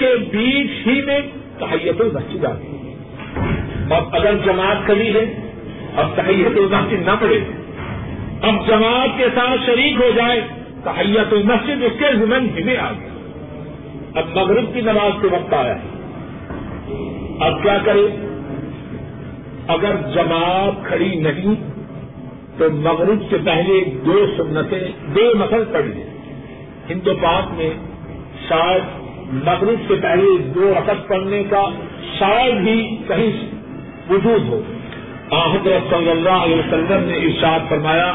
کے بیچ ہی میں تحیت المسجد آتی ہے اور اگر جماعت کری ہے، اب تحیت المسجد نہ پڑے۔ اب جماعت کے ساتھ شریک ہو جائے، تحیت المسجد اس کے زمن ہی میں آ گیا اب مغرب کی نماز کے وقت آیا۔ ہے اب کیا کرے؟ اگر جماعت کھڑی نہیں، تو مغرب سے پہلے دو سنتیں، دو نفل پڑی ہندو پاک میں شاید مغرب سے پہلے دو رقط پڑھنے کا شاید بھی کہیں وجود ہو۔ حضرت صلی اللہ علیہ وسلم نے ارشاد فرمایا،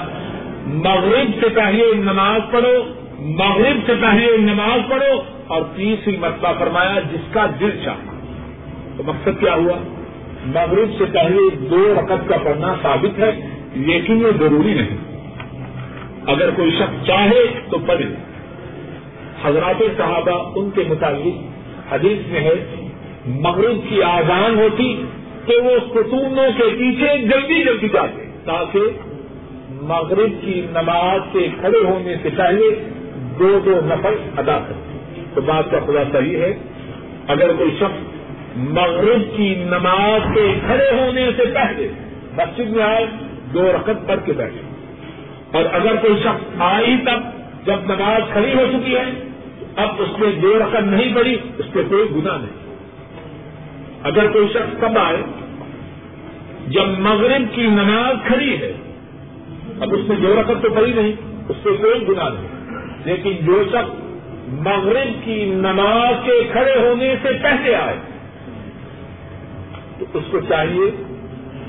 مغرب سے پہلے نماز پڑھو، مغرب سے پہلے نماز پڑھو، اور تیسری مرتبہ فرمایا، جس کا دل چاہا تو مقصد کیا ہوا؟ مغرب سے پہلے دو رقط کا پڑھنا ثابت ہے، لیکن یہ ضروری نہیں۔ اگر کوئی شخص چاہے تو پڑھے۔ حضرات صحابہ ان کے مطابق حدیث میں ہے، مغرب کی آزان ہوتی کہ وہ ستونوں کے پیچھے جلدی جلدی جاتے، تاکہ مغرب کی نماز سے کھڑے ہونے سے پہلے دو دو نفل ادا کرتے تو بات کا خلاصہ یہ ہے، اگر کوئی شخص مغرب کی نماز کے کھڑے ہونے سے پہلے مسجد میں آئے، دو رقط پڑھ کے بیٹھے۔ اور اگر کوئی شخص آئی تب جب نماز کھڑی ہو چکی ہے اب اس نے دو رقط نہیں پڑی، اس پہ کوئی گنا نہیں۔ اگر کوئی شخص کب آئے؟ جب مغرب کی نماز کھڑی ہے، اب اس نے دو رقط تو پڑی نہیں، اس پہ کوئی گنا نہیں۔ لیکن جو شخص مغرب کی نماز کے کھڑے ہونے سے پہلے آئے، تو اس کو چاہیے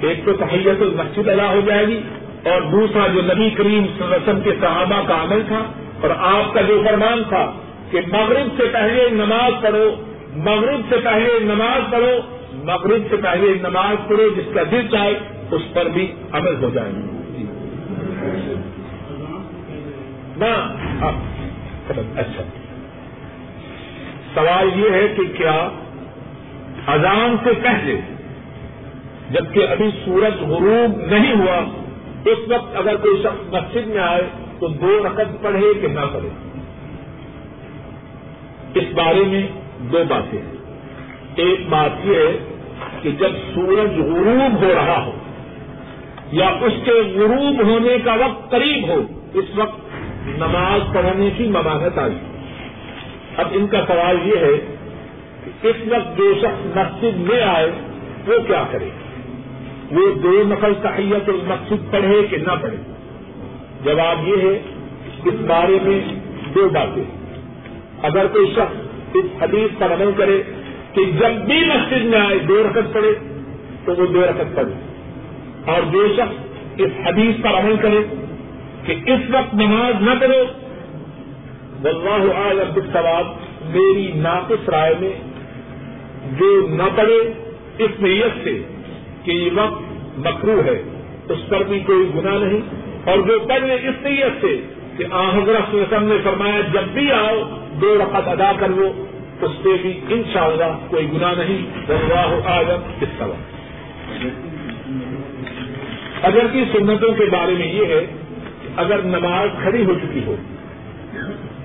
ایک تو تحیت المسجد ادا ہو جائے گی، اور دوسرا جو نبی کریم وسلم کے صحابہ کا عمل تھا، اور آپ کا جو فرمان تھا کہ مغرب سے پہلے نماز پڑھو، مغرب سے پہلے نماز پڑھو، مغرب سے پہلے نماز پڑھو، جس کا دل چاہے اس پر بھی عمل ہو جائے۔ گا ہاں، اچھا۔ سوال یہ ہے کہ کیا اذان سے پہلے، جبکہ ابھی سورج غروب نہیں ہوا، اس وقت اگر کوئی شخص مسجد میں آئے تو دو رقط پڑھے کہ نہ پڑھے؟ اس بارے میں دو باتیں ہیں۔ ایک بات یہ ہے کہ جب سورج غروب ہو رہا ہو یا اس کے غروب ہونے کا وقت قریب ہو، اس وقت نماز پڑھنے کی ممانت آئی۔ اب ان کا سوال یہ ہے کہ اس وقت جو شخص مسجد میں آئے، وہ کیا کرے؟ وہ دو نقل تحیت المقصد پڑھے کہ نہ پڑھے؟ جواب یہ ہے، اس بارے میں دو باتیں۔ اگر کوئی شخص اس حدیث پر عمل کرے کہ جب بھی مسجد میں آئے دو رقط پڑھے، تو وہ دو رقط پڑھے۔ اور جو شخص اس حدیث پر عمل کرے کہ اس وقت نماز نہ کرو واللہ عالم بالثواب میری ناقص رائے میں جو نہ پڑے اس نیت سے کہ یہ وقت مکرو ہے، اس پر بھی کوئی گنا نہیں۔ اور جو پڑھے اس نیت سے کہ حضرت وسلم نے فرمایا، جب بھی آؤ، دو رقط ادا کر لو، اس سے بھی انشاءاللہ کوئی گنا نہیں۔ اللہ عالم اس طرح اگر کی سنتوں کے بارے میں یہ ہے کہ اگر نماز کھڑی ہو چکی ہو،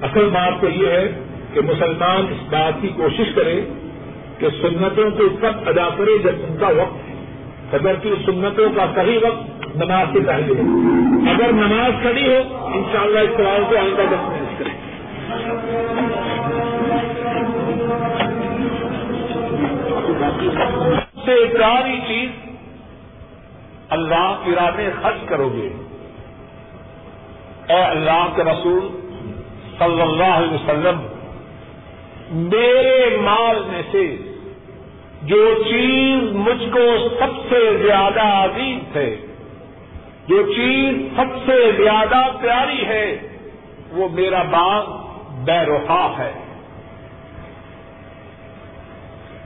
اصل بات تو یہ ہے کہ مسلمان اس بات کی کوشش کرے کہ سنتوں کو کب ادا کرے جب ان کا وقت اگر کی سنتوں کا صحیح وقت نماز سے پہلے اگر نماز کھڑی ہو ان شاء اللہ اس سوال کو آئندہ دس کریں سے۔ پیاری چیز اللہ کی راہ میں خرچ کرو گے۔ اے اللہ کے رسول صلی اللہ علیہ وسلم، میرے مال میں سے جو چیز مجھ کو سب سے زیادہ عزیز ہے جو چیز سب سے زیادہ پیاری ہے، وہ میرا باغ بیروحا ہے۔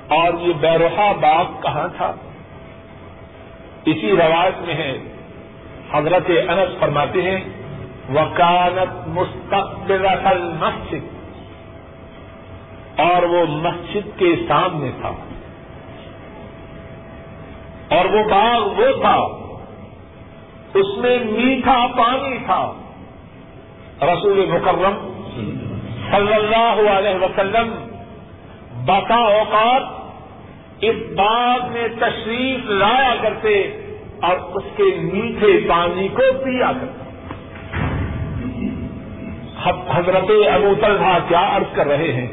اور یہ بیروحا باغ کہاں تھا؟ اسی روایت میں ہے۔ حضرت انس فرماتے ہیں، وکانت مستقبل مسجد اور وہ مسجد کے سامنے تھا۔ اور وہ باغ وہ تھا اس میں میٹھا پانی تھا۔ رسول مکرم صلی اللہ علیہ وسلم بسا اوقات اس باغ میں تشریف لایا کرتے اور اس کے میٹھے پانی کو پیا کرتے۔ حضرت ابو طلحہ کیا عرض کر رہے ہیں؟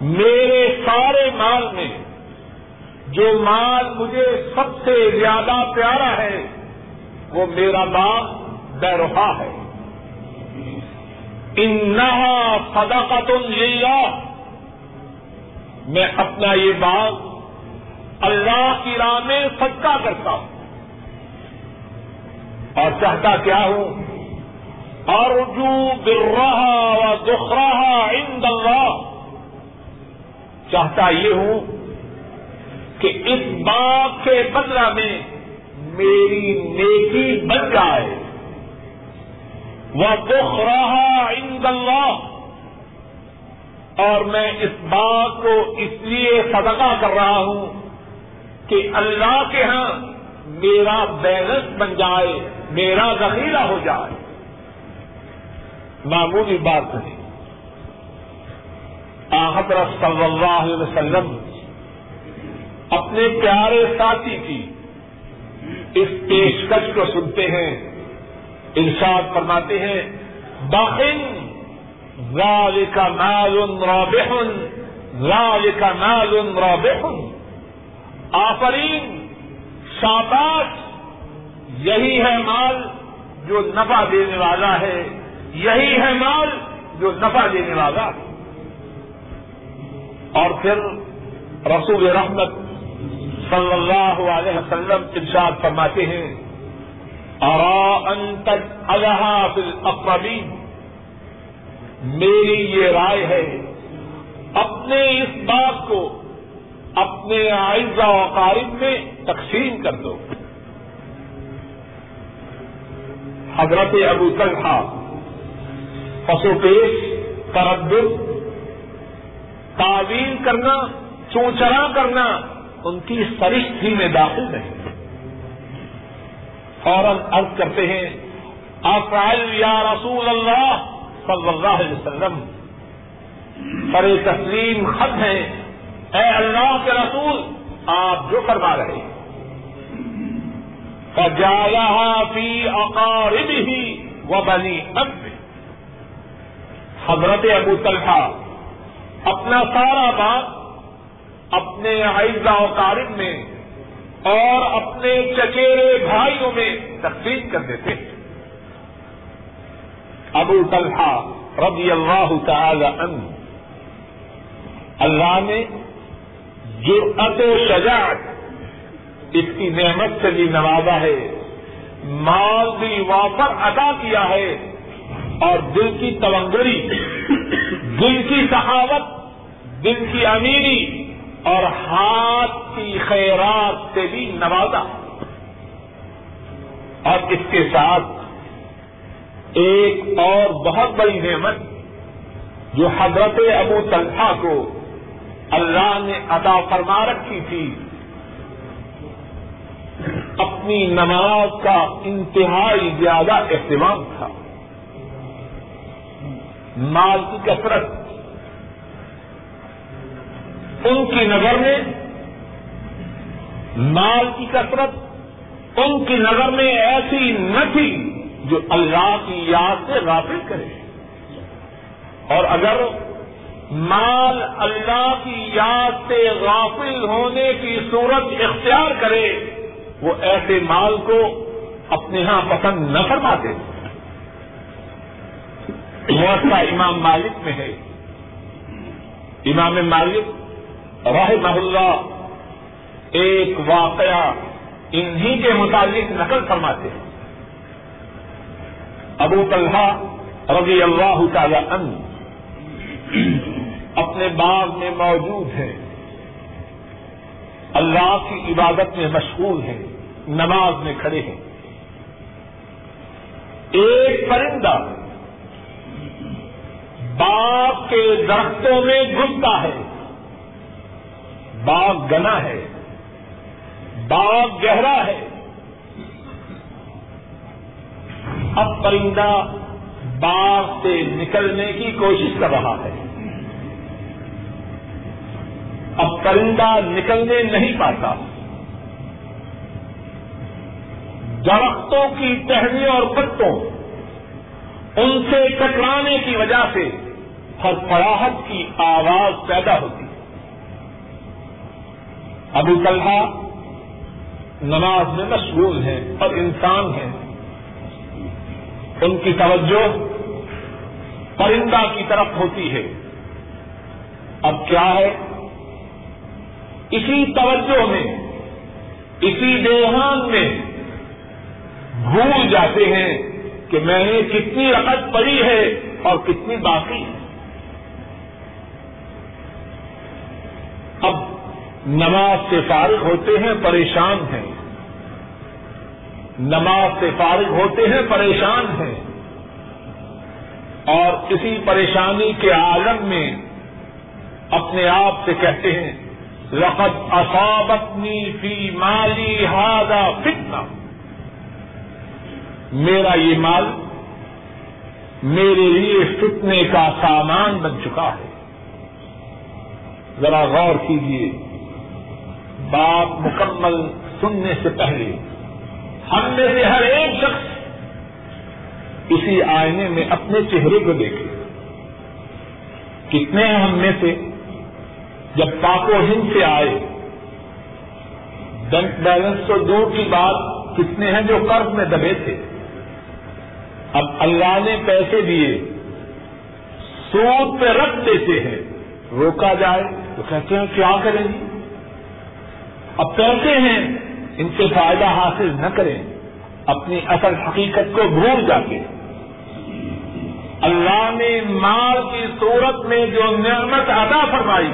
میرے سارے مال میں جو مال مجھے سب سے زیادہ پیارا ہے وہ میرا باغ بیروہا ہے۔ انہا صدقت للہ۔ میں اپنا یہ باغ اللہ کی راہ میں صدقہ کرتا ہوں۔ اور چاہتا کیا ہوں؟ اور جو برہا و دخراہا عند اللہ۔ چاہتا یہ ہوں کہ اس باغ کے بدلہ میں میری نیکی بن جائے وہ دکھ رہا عند اللہ اور میں اس بات کو اس لیے صدقہ کر رہا ہوں کہ اللہ کے ہاں میرا بیلنس بن جائے، میرا ذخیرہ ہو جائے۔ معمولی بات نہیں۔ حضرت صلی اللہ علیہ وسلم اپنے پیارے ساتھی کی اس پیشکش کو سنتے ہیں، ارشاد فرماتے ہیں باہن ذالک مال رابح، ذالک مال رابح۔ آفرین، شاباش، یہی ہے مال جو نفع دینے والا ہے، یہی ہے مال جو نفع دینے والا۔ ہے اور پھر رسول رحمت صلی اللہ علیہ وسلم ارشاد فرماتے ہیں ارا انتج الحا فل اقربین میری یہ رائے ہے، اپنے اس بات کو اپنے آئزہ و قارب میں تقسیم کر دو۔ حضرت ابو طلحہ، پسو پیش، تردد، تعویل کرنا، چونچرا کرنا ان کی سرشتی میں داخل نہیں فوراً عرض کرتے ہیں، افعل یا رسول اللہ صلی اللہ علیہ وسلم، پر تسلیم خط ہے اے اللہ کے رسول، آپ جو کروا رہے فجایا فی اقارب ہی و بنی اب حضرت ابو طلحہ اپنا سارا بات اپنے عائزہ و قارب میں اور اپنے چچیرے بھائیوں میں تقسیم کر دیتے ہیں۔ ابو طلحہ رضی اللہ تعالی عنہ اللہ نے جو و شجاعت، اس کی نعمت سے بھی نوازا ہے، مال بھی وافر عطا کیا ہے اور دل کی تونگری دل کی سخاوت دل کی امیری اور ہاتھ کی خیرات سے بھی نوازا۔ اور اس کے ساتھ ایک اور بہت بڑی نعمت جو حضرت ابو طلحہ کو اللہ نے عطا فرما رکھی تھی، اپنی نماز کا انتہائی زیادہ اہتمام تھا۔ مال کی کثرت ان کی نظر میں، مال کی کثرت، ان کی نظر میں ایسی نہ تھی جو اللہ کی یاد سے غافل کرے۔ اور اگر مال اللہ کی یاد سے غافل ہونے کی صورت اختیار کرے، وہ ایسے مال کو اپنے ہاں پسند نہ فرماتے۔ موسا امام مالک میں ہے۔ امام مالک رہ محلہ ایک واقعہ انہی کے متعلق نقل فرماتے ہیں۔ ابو طلحہ رضی اللہ تعالی ان اپنے باغ میں موجود ہے اللہ کی عبادت میں مشغول ہے نماز میں کھڑے ہیں۔ ایک پرندہ باغ کے درختوں میں گھستا ہے۔ باغ گنا ہے، باغ گہرا ہے۔ اب پرندہ باغ سے نکلنے کی کوشش کر رہا ہے۔ اب پرندہ نکلنے نہیں پاتا۔ درختوں کی ٹہنیوں اور پتوں ان سے ٹکرانے کی وجہ سے ہر فراہٹ کی آواز پیدا ہوتی۔ ابو طلحہ نماز میں مشغول ہیں اور انسان ہیں۔ ان کی توجہ پرندہ کی طرف ہوتی ہے۔ اب کیا ہے؟ اسی توجہ میں، اسی دیوان میں بھول جاتے ہیں کہ میں نے کتنی رقط پڑی ہے اور کتنی باقی ہے۔ اب نماز سے فارغ ہوتے ہیں، پریشان ہیں۔ نماز سے فارغ ہوتے ہیں، پریشان ہیں۔ اور اسی پریشانی کے عالم میں اپنے آپ سے کہتے ہیں رقط اصابتنی فی مالی ہادا فتنا میرا یہ مال میرے لیے فتنے کا سامان بن چکا ہے۔ ذرا غور کیجیے بات مکمل سننے سے پہلے، ہم میں سے ہر ایک شخص اسی آئینے میں اپنے چہرے کو دیکھے۔ کتنے ہیں ہم میں سے؟ جب پاکو ہند سے آئے، بینک بیلنس تو دور کی بات، کتنے ہیں جو قرض میں دبے تھے؟ اب اللہ نے پیسے دیے، سود پہ رکھ دیتے ہیں۔ روکا جائے تو کہتے ہیں، کیا کریں گے اب پیسے ہیں، ان سے فائدہ حاصل نہ کریں۔ اپنی اصل حقیقت کو بھول جاتے۔ اللہ نے مال کی صورت میں جو نعمت ادا فرمائی،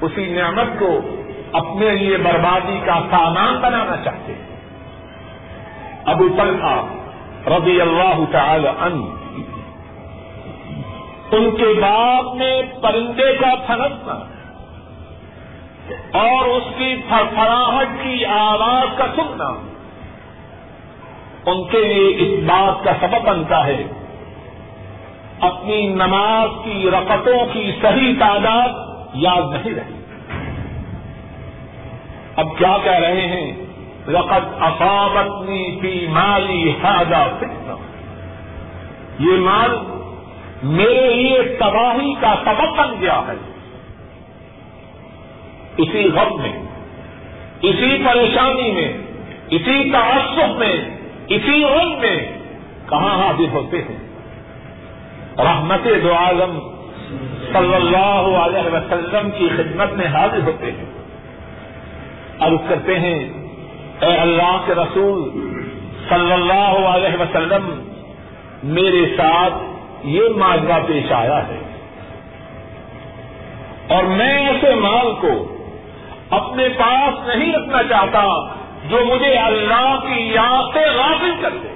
اسی نعمت کو اپنے لیے بربادی کا سامان بنانا چاہتے۔ ہیں ابو طلحہ رضی اللہ تعالی عنہ، ان کے بعد میں پرندے کا پھنسنا اور اس کی فرفراہٹ کی آواز کا سننا ان کے لیے اس بات کا سبب بنتا ہے۔ اپنی نماز کی رقطوں کی صحیح تعداد یاد نہیں رہی۔ اب کیا کہہ رہے ہیں؟ رقط افابتنی فی مالی ہادا فتنا یہ مال میرے لیے تباہی کا سبب بن گیا ہے۔ اسی غم میں، اسی پریشانی میں، اسی تعصب میں، اسی رنگ میں کہاں حاضر ہوتے ہیں؟ رحمت دو عالم صلی اللہ علیہ وسلم کی خدمت میں حاضر ہوتے ہیں۔ عرض کرتے ہیں، اے اللہ کے رسول صلی اللہ علیہ وسلم، میرے ساتھ یہ معاہدہ پیش آیا ہے۔ اور میں ایسے مال کو اپنے پاس نہیں رکھنا چاہتا جو مجھے اللہ کی یاد سے غافل کر دے۔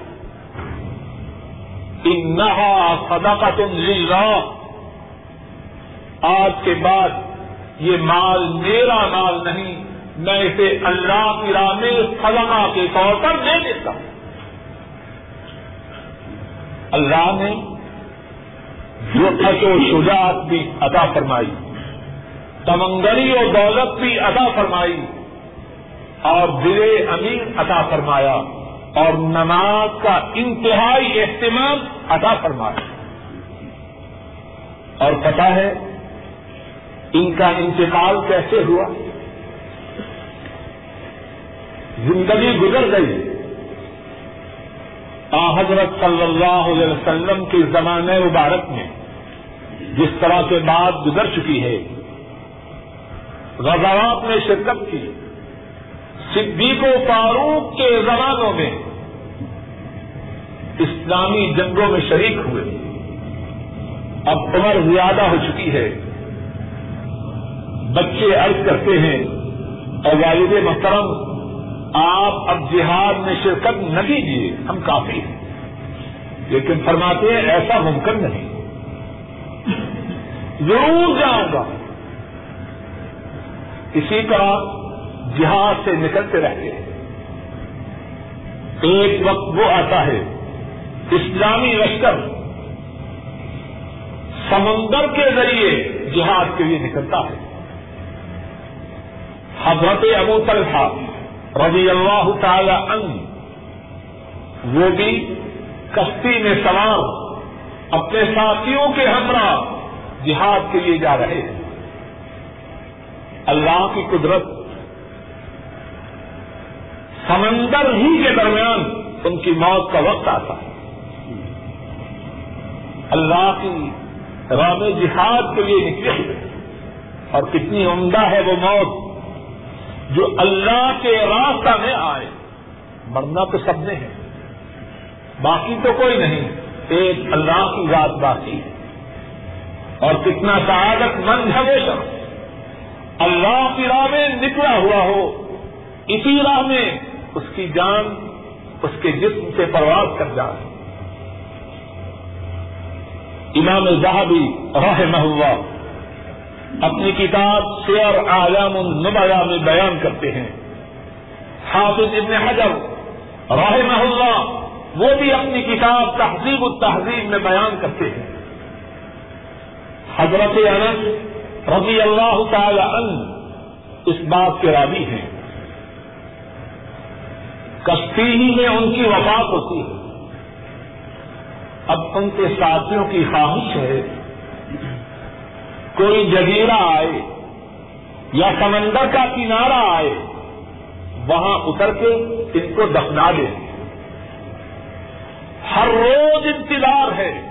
انہا صدقہ تم آج کے بعد یہ مال میرا مال نہیں، میں اسے اللہ کی راہ میں صدقہ کے طور پر دے دیتا ہوں۔ اللہ نے جو و شجاعت بھی ادا فرمائی۔ تمنگری اور دولت بھی ادا فرمائی۔ اور دل امین عطا فرمایا۔ اور نماز کا انتہائی اہتمام عطا فرمایا۔ اور پتا ہے ان کا انتقال کیسے ہوا؟ زندگی گزر گئی۔ آ حضرت صلی اللہ علیہ وسلم کے زمانے مبارک میں جس طرح سے بات گزر چکی ہے۔ غزوات میں شرکت کی۔ صدیق و فاروق کے زمانوں میں اسلامی جنگوں میں شریک ہوئے۔ اب عمر زیادہ ہو چکی ہے۔ بچے عرض کرتے ہیں اور والد محترم، آپ اب جہاد میں شرکت نہ دیجیے ہم کافی ہیں۔ لیکن فرماتے ہیں، ایسا ممکن نہیں۔ ضرور جاؤں گا۔ اسی طرح جہاد سے نکلتے رہتے ہیں۔ ایک وقت وہ آتا ہے، اسلامی لشکر سمندر کے ذریعے جہاد کے لیے نکلتا ہے۔ حضرت ابو طلحہ رضی اللہ تعالی عنہ، وہ بھی کشتی میں سوار اپنے ساتھیوں کے ہمراہ جہاد کے لیے جا رہے ہیں۔ اللہ کی قدرت سمندر ہی کے درمیان ان کی موت کا وقت آتا ہے۔ اللہ کی رام جہاد کے لیے نکلے اور کتنی عمدہ ہے وہ موت جو اللہ کے راستہ میں آئے۔ مرنا تو سب نے ہے۔ باقی تو کوئی نہیں۔ ایک اللہ کی ذات باقی ہے۔ اور کتنا سعادت مند ہے وہ شخص اللہ کی راہ میں نکلا ہوا ہو، اسی راہ میں اس کی جان، اس کے جسم سے پرواز کر جائے۔ امام زہبی رحمہ اللہ اپنی کتاب سیر اعلام النبیا میں بیان کرتے ہیں۔ حافظ ابن حجر رحمہ اللہ وہ بھی اپنی کتاب تہذیب التہذیب میں بیان کرتے ہیں۔ حضرت انس رضی اللہ تعالی عنہ اس بات کے راوی ہیں۔ کشتی ہی میں ان کی وفات ہوتی ہے۔ اب ان کے ساتھیوں کی خواہش ہے، کوئی جزیرہ آئے یا سمندر کا کنارہ آئے، وہاں اتر کے ان کو دفنا دے۔ ہر روز انتظار ہے،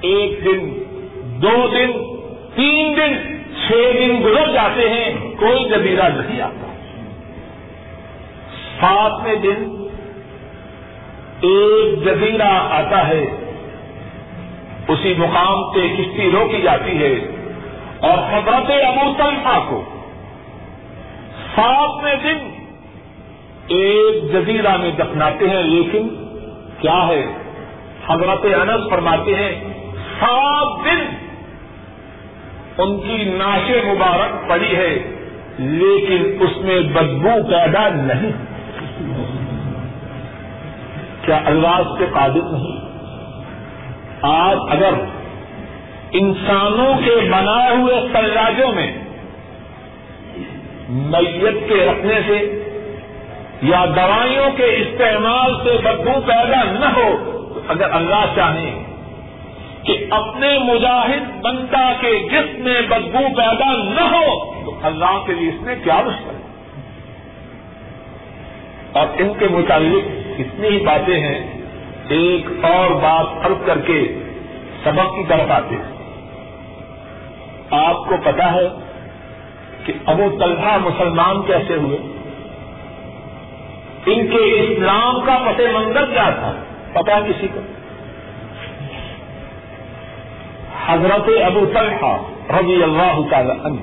ایک دن، دو دن تین دن، چھ دن گزر جاتے ہیں، کوئی جزیرہ نہیں آتا۔ ساتویں دن ایک جزیرہ آتا ہے، اسی مقام پہ کشتی روکی جاتی ہے اور حضرت ابو طلحہ کو ساتویں دن ایک جزیرہ میں دفناتے ہیں۔ لیکن کیا ہے؟ حضرت انس فرماتے ہیں، سات دن ان کی ناش مبارک پڑی ہے، لیکن اس میں بدبو پیدا نہیں۔ کیا اللہ کے قابل نہیں؟ آج اگر انسانوں کے بنائے ہوئے سلاجوں میں میت کے رکھنے سے یا دوائیوں کے استعمال سے بدبو پیدا نہ ہو، تو اگر اللہ چاہے کہ اپنے مجاہد بنتا کے جسم میں بدبو پیدا نہ ہو، تو اللہ کے لیے اس میں کیا مشکل ہے اور ان کے متعلق اتنی ہی باتیں ہیں، ایک اور بات فرق کر کے سبق کی طرف آتے ہیں۔ آپ کو پتا ہے کہ ابو طلحہ مسلمان کیسے ہوئے؟ ان کے اسلام کا پس منظر کیا تھا؟ پتا کسی کو؟ حضرت ابو طلحہ رضی اللہ تعالی عنہ۔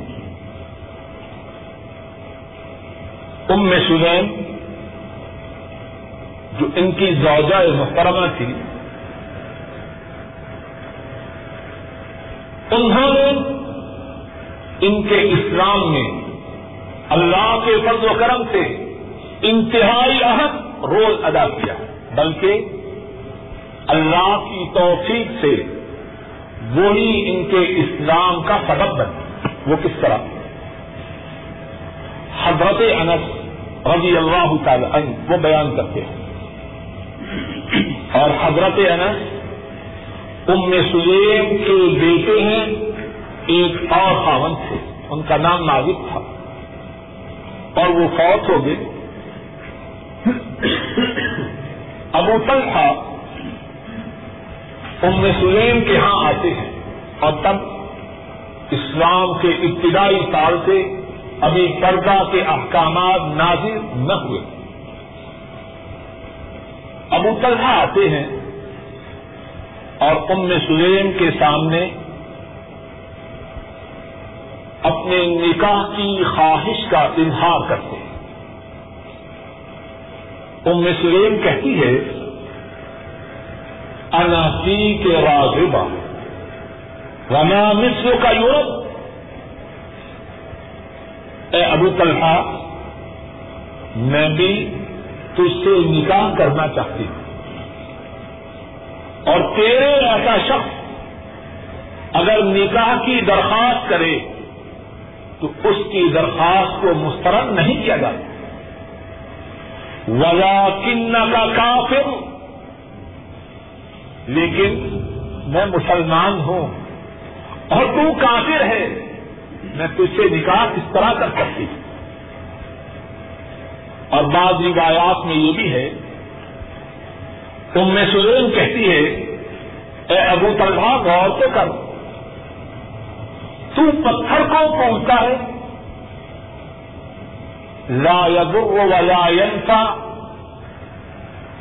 ام سلیم، جو ان کی زوجہ محترمہ تھی، انہوں نے ان کے اسلام میں اللہ کے فضل و کرم سے انتہائی اہم رول ادا کیا، بلکہ اللہ کی توفیق سے وہی ان کے اسلام کا سبب بنے وہ کس طرح؟ حضرت انس رضی اللہ تعالی عنہ، وہ بیان کرتے ہیں۔ اور حضرت انس ام سلیم کے بیٹے ہیں، ایک اور خاون تھے۔ ان کا نام ناوک تھا۔ اور وہ فوت ہو گئے۔ ابو تل تھا ام سلیم کے ہاں آتے ہیں۔ اور تب اسلام کے ابتدائی سال سے ابھی پردہ کے احکامات نازل نہ ہوئے۔ ابو طلحہ آتے ہیں اور ام سلیم کے سامنے اپنے نکاح کی خواہش کا اظہار کرتے ہیں۔ ام سلیم کہتی ہے اناسی کے راغبہ رما مصر کا یورپ اے ابو طلحہ، میں بھی تجھ سے نکاح کرنا چاہتی ہوں. اور تیرے ایسا شخص اگر نکاح کی درخواست کرے، تو اس کی درخواست کو مسترد نہیں کیا جاتا. ولا کن کا کافر. لیکن میں مسلمان ہوں اور تو کافر ہے، میں تجھ سے نکاح کس طرح کر سکتی ہوں۔ اور بعض روایات میں یہ بھی ہے، تم میں سلیم کہتی ہے، اے ابو طلحہ، غور تو کر، تو پتھر کو پہنچتا ہے۔ لا یضر ولا ینفع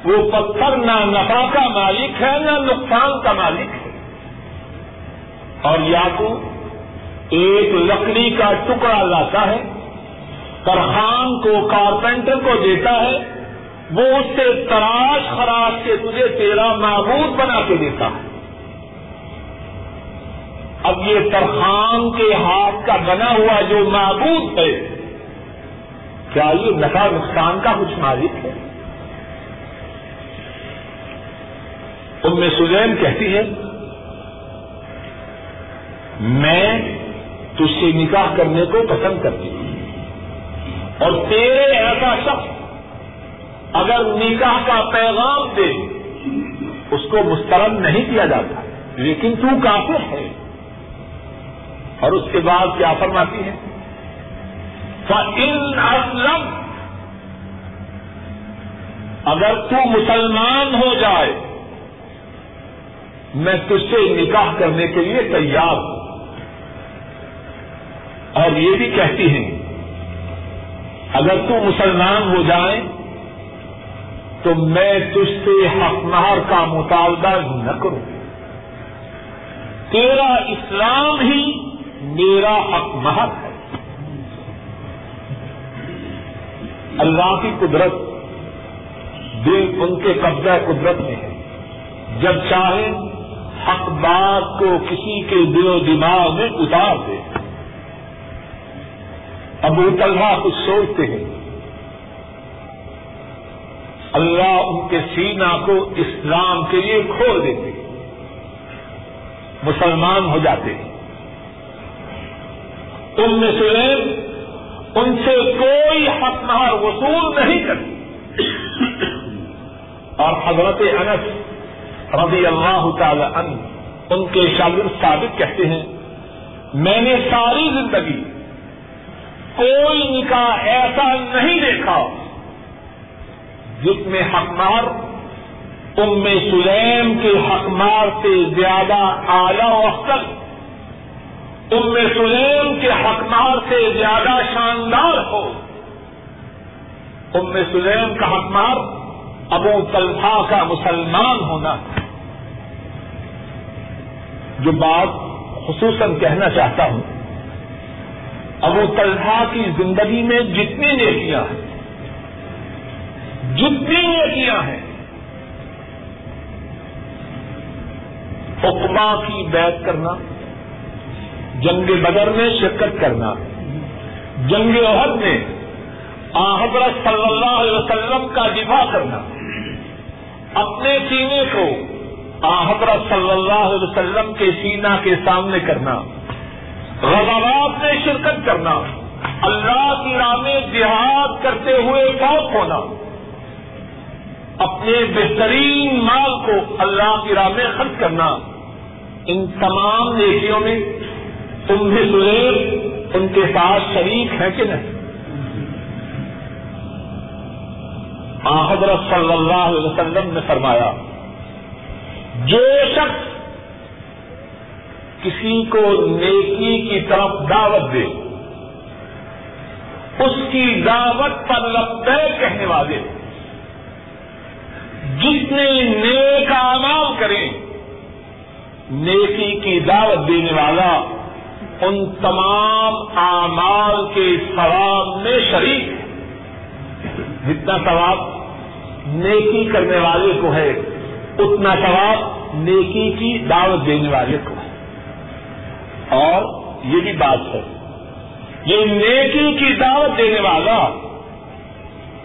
وہ پتھر نہ نفع کا مالک ہے، نہ نقصان کا مالک ہے۔ اور یا ایک لکڑی کا ٹکڑا لاتا ہے، ترخان کو، کارپینٹر کو دیتا ہے، وہ اس سے تراش خراش کے تجھے تیرا معبود بنا کے دیتا ہے۔ اب یہ ترخان کے ہاتھ کا بنا ہوا جو معبود ہے، کیا یہ نفع نقصان کا کچھ مالک ہے؟ ان میں سلیم کہتی ہے، میں تجھ سے نکاح کرنے کو پسند کرتی ہوں۔ اور تیرے ایسا شخص اگر نکاح کا پیغام دے، اس کو مسترد نہیں کیا جاتا۔ لیکن تو کافر ہے۔ اور اس کے بعد کیا فرماتی ہے؟ ان اسلم اگر تو مسلمان ہو جائے میں تجھ سے نکاح کرنے کے لیے تیار ہوں۔ اور یہ بھی کہتی ہیں، اگر تو مسلمان ہو جائے تو میں تجھ سے حق مہر کا مطالبہ نہ کروں۔ تیرا اسلام ہی میرا حق مہر ہے۔ اللہ کی قدرت دل ان کے قبضہ قدرت میں ہے۔ جب چاہے حق بات کو کسی کے دل و دماغ میں اتار دے۔ ابو طلحہ کچھ سوچتے ہیں۔ اللہ ان کے سینا کو اسلام کے لیے کھول دیتے مسلمان ہو جاتے ان میں سے ان سے کوئی حق مہار وصول نہیں کرتی۔ اور حضرت انس رضی اللہ تعالی عنہ، ان کے شاگرد ثابت کہتے ہیں، میں نے ساری زندگی کوئی نکاح ایسا نہیں دیکھا جس میں حقمار ام سلیم کے حقمار سے زیادہ اعلی و افضل ام سلیم کے حقمار سے زیادہ شاندار ہو۔ ام سلیم کا حقمار ابو طلحہ کا مسلمان ہونا۔ جو بات خصوصاً کہنا چاہتا ہوں، ابو طلحہ کی زندگی میں جتنی نیکیاں ہیں، جتنی نیکیاں ہیں حکما کی بیعت کرنا، جنگ بدر میں شرکت کرنا، جنگ عہد میں حضرت صلی اللہ علیہ وسلم کا دفاع کرنا، اپنے سینے کو حضرت صلی اللہ علیہ وسلم کے سینا کے سامنے کرنا، غزوات میں شرکت کرنا، اللہ کی راہ میں جہاد کرتے ہوئے فوت ہونا، اپنے بہترین مال کو اللہ کی راہ میں خرچ کرنا۔ ان تمام نیکیوں میں تم بھی سلیب، ان کے ساتھ شریک ہے کہ نہیں؟ حضرت صلی اللہ علیہ وسلم نے فرمایا جو شخص کسی کو نیکی کی طرف دعوت دے، اس کی دعوت پر لبے کہنے والے جتنے نیک امال کریں، نیکی کی دعوت دینے والا ان تمام اعمال کے ثواب میں شریک جتنا ثواب نیکی کرنے والے کو ہے اتنا ثواب نیکی کی دعوت دینے والے کو۔ اور یہ بھی بات ہے، یہ نیکی کی دعوت دینے والا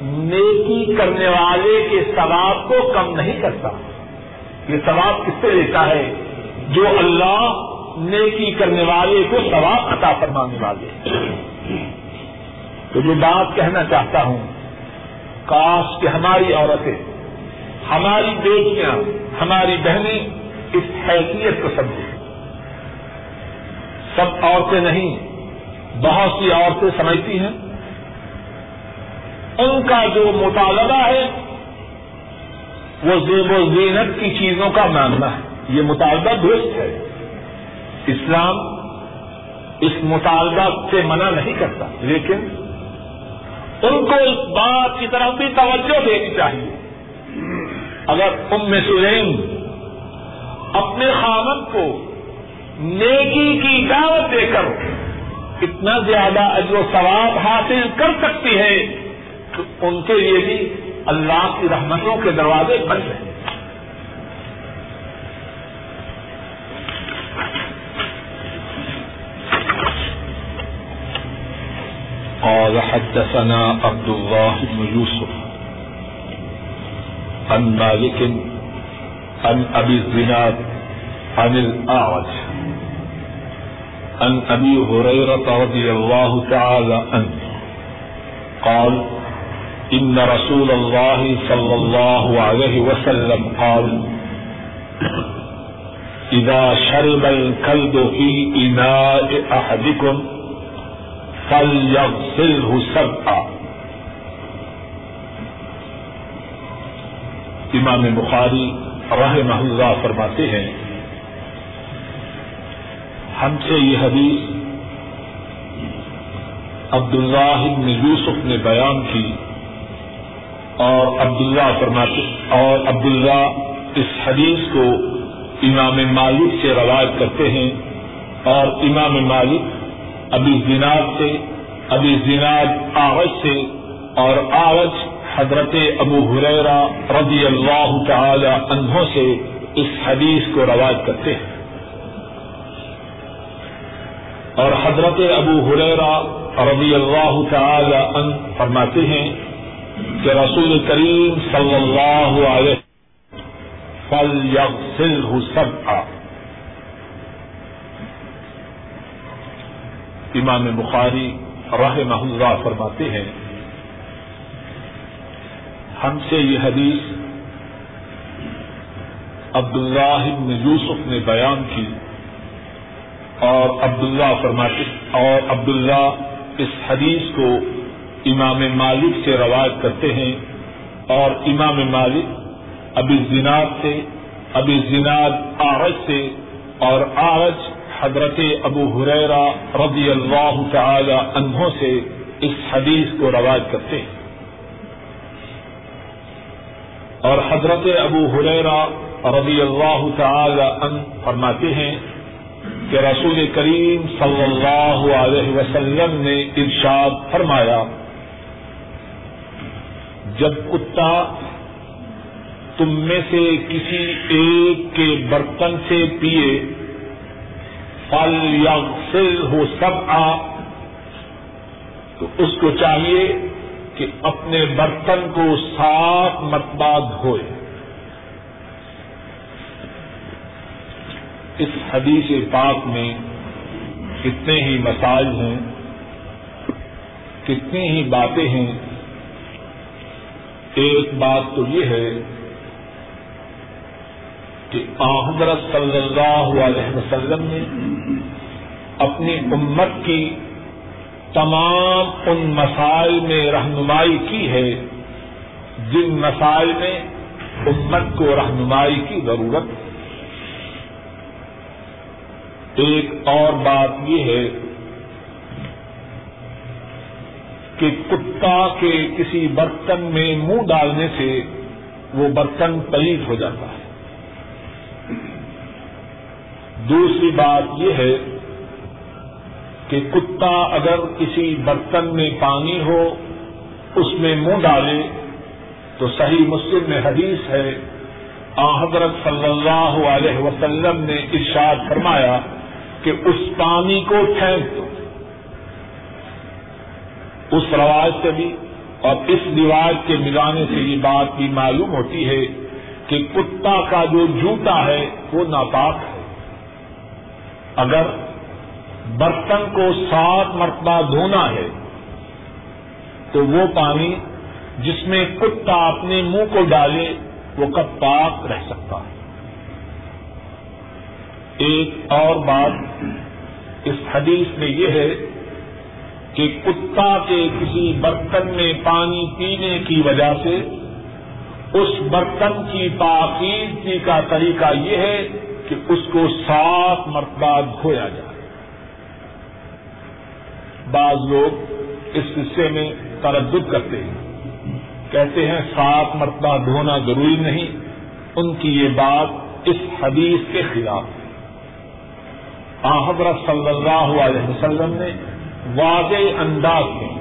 نیکی کرنے والے کے ثواب کو کم نہیں کرتا۔ یہ ثواب کس سے لیتا ہے؟ جو اللہ نیکی کرنے والے کو ثواب عطا فرمانے والے۔ تو جو بات کہنا چاہتا ہوں، کاش کہ ہماری عورتیں ہماری بیٹیاں، ہماری بہنیں اس حیثیت کو سمجھیں۔ سب عورتیں نہیں، بہت سی عورتیں سمجھتی ہیں۔ ان کا جو مطالبہ ہے، وہ زیب و زینت کی چیزوں کا ماننا ہے۔ یہ مطالبہ درست ہے۔ اسلام اس مطالبہ سے منع نہیں کرتا، لیکن ان کو اس بات کی طرف بھی توجہ دینی چاہیے۔ اگر ام سلیم اپنے خامد کو نیکی کی دعوت دے کر اتنا زیادہ اجر و ثواب حاصل کر سکتی ہے، تو ان کے لیے بھی اللہ کی رحمتوں کے دروازے بند رہے قال حدثنا عبد الله بن يوسف عن مالك عن ابي الزناد عن الاعرج عن ابي هريره رضي الله تعالى عنه قال ان رسول الله صلى الله عليه وسلم قال اذا شرب الكلب في اناء احدكم فليغسله سبعا امام بخاری رحمہ اللہ فرماتے ہیں، ہم سے یہ حدیث عبداللہ بن یوسف نے بیان کی اور عبداللہ فرماتے، اور عبداللہ اس حدیث کو امام مالک سے روایت کرتے ہیں اور امام مالک ابھی زناد سے ابھی زناد آغج سے اور آغج حضرت ابو حریرا رضی اللہ تعالی عنہ سے اس حدیث کو روایت کرتے ہیں۔ اور حضرت ابو حریرا رضی اللہ تعالی عنہ فرماتے ہیں کہ رسول کریم صلی اللہ علیہ فل یغسل سب امام بخاری رحمہ اللہ فرماتے ہیں ہم سے یہ حدیث عبداللہ بن یوسف نے بیان کی اور عبداللہ فرماتے اور عبداللہ اس حدیث کو امام مالک سے روایت کرتے ہیں اور امام مالک ابھی زناد سے ابھی زناد آرج سے اور آرج حضرت ابو حریرا رضی اللہ تعالی عنہ سے اس حدیث کو روایت کرتے ہیں اور حضرت ابو حریرا رضی اللہ تعالی عنہ فرماتے ہیں کہ رسول کریم صلی اللہ علیہ وسلم نے ارشاد فرمایا، جب کتا تم میں سے کسی ایک کے برتن سے پیے پل یا سل ہو سب آ تو اس کو چاہیے کہ اپنے برتن کو صاف مرتبہ دھوئے۔ اس حدیث پاک میں کتنے ہی مسائل ہیں، کتنی ہی باتیں ہیں۔ ایک بات تو یہ ہے کہ حضرت صلی اللہ علیہ وسلم نے اپنی امت کی تمام ان مسائل میں رہنمائی کی ہے، جن مسائل میں امت کو رہنمائی کی ضرورت ہے۔ ایک اور بات یہ ہے کہ کتا کے کسی برتن میں منہ ڈالنے سے وہ برتن پلیت ہو جاتا ہے۔ دوسری بات یہ ہے کہ کتا اگر کسی برتن میں پانی ہو، اس میں منہ ڈالے تو صحیح مسلم میں حدیث ہے۔ آ، حضرت صلی اللہ علیہ وسلم نے ارشاد فرمایا کہ اس پانی کو پھینک دو۔ اس رواج سے بھی اور اس رواج کے ملانے سے یہ بات بھی معلوم ہوتی ہے کہ کتا کا جو جوتا ہے وہ ناپاک ہے۔ اگر برتن کو سات مرتبہ دھونا ہے، تو وہ پانی جس میں کتا اپنے منہ کو ڈالے، وہ کب پاک رہ سکتا ہے۔ ایک اور بات اس حدیث میں یہ ہے کہ کتا کے کسی برتن میں پانی پینے کی وجہ سے اس برتن کی پاکیزگی کا طریقہ یہ ہے کہ اس کو سات مرتبہ دھویا جائے۔ بعض لوگ اس حصے میں تردد کرتے ہیں۔ کہتے ہیں سات مرتبہ دھونا ضروری نہیں، ان کی یہ بات اس حدیث کے خلاف ہے۔ حضرت صلی اللہ علیہ وسلم نے واضح انداز میں،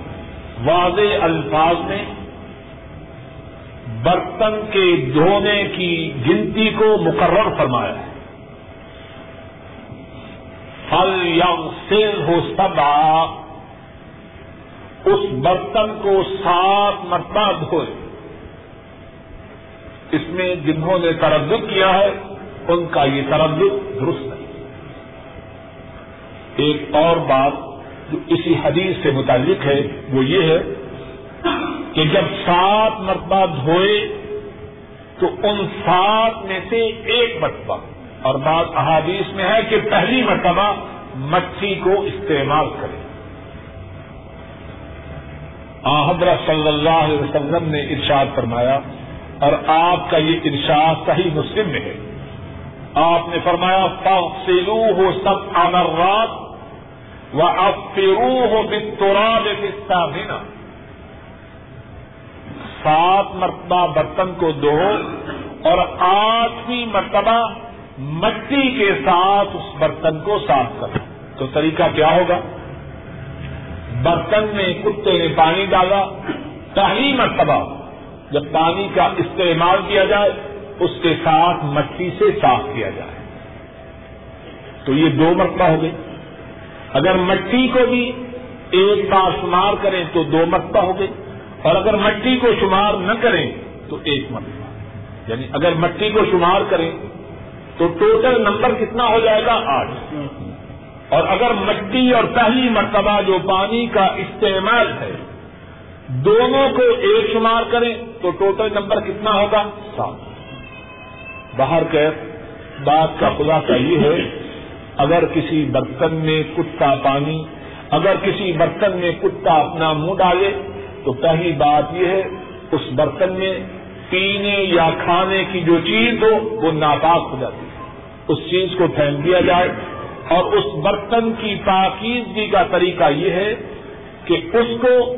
واضح الفاظ میں برتن کے دھونے کی گنتی کو مقرر فرمایا ہے۔ پھل یا سیل ہو سب اس برتن کو سات مرتبہ دھوئے۔ اس میں جنہوں نے تردد کیا ہے، ان کا یہ تردد درست ہے ایک اور بات جو اسی حدیث سے متعلق ہے، وہ یہ ہے کہ جب سات مرتبہ دھوئے، تو ان سات میں سے ایک مرتبہ، اور بات احادیث میں ہے کہ پہلی مرتبہ مچھی کو استعمال کرے۔ حضرت صلی اللہ علیہ وسلم نے ارشاد فرمایا، اور آپ کا یہ ارشاد صحیح مسلم میں ہے۔ آپ نے فرمایا فاصلو ہو سب امرات و اب پیرو ہو بتوراب سات مرتبہ برتن کو دو اور آٹھویں مرتبہ مٹی کے ساتھ اس برتن کو صاف کرو تو طریقہ کیا ہوگا؟ برتن میں کتے نے پانی ڈالا پہلی مرتبہ، جب پانی کا استعمال کیا جائے، اس کے ساتھ مٹی سے صاف کیا جائے۔ تو یہ دو مرتبہ ہو گئی اگر مٹی کو بھی ایک بار شمار کریں تو دو مرتبہ ہو گئی اور اگر مٹی کو شمار نہ کریں تو ایک مرتبہ۔ یعنی اگر مٹی کو شمار کریں تو ٹوٹل نمبر کتنا ہو جائے گا؟ آٹھ۔ اور اگر مٹی اور پہلی مرتبہ جو پانی کا استعمال ہے دونوں کو ایک شمار کریں تو ٹوٹل نمبر کتنا ہوگا؟ سات۔ باہر کہ بات کا خلاصہ یہ ہے، اگر کسی برتن میں کتا پانی، اگر کسی برتن میں کتا اپنا منہ ڈالے، تو پہلی بات یہ ہے، اس برتن میں پینے یا کھانے کی جو چیز ہو، وہ ناپاک ہو جاتی ہے۔ اس چیز کو پھینک دیا جائے اور اس برتن کی پاکیزگی کا طریقہ یہ ہے کہ اس کو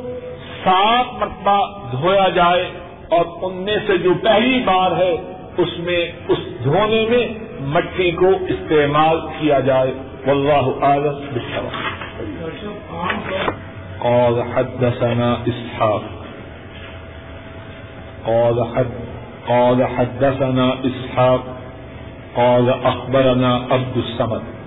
صاف مرتبہ دھویا جائے اور ان میں سے جو پہلی بار ہے اس میں اس دھونے میں مٹی کو استعمال کیا جائے۔ واللہ عالم بشرا قال حدثنا إسحاق قال, حد قال حدثنا إسحاق قال أخبرنا عبد الصمد۔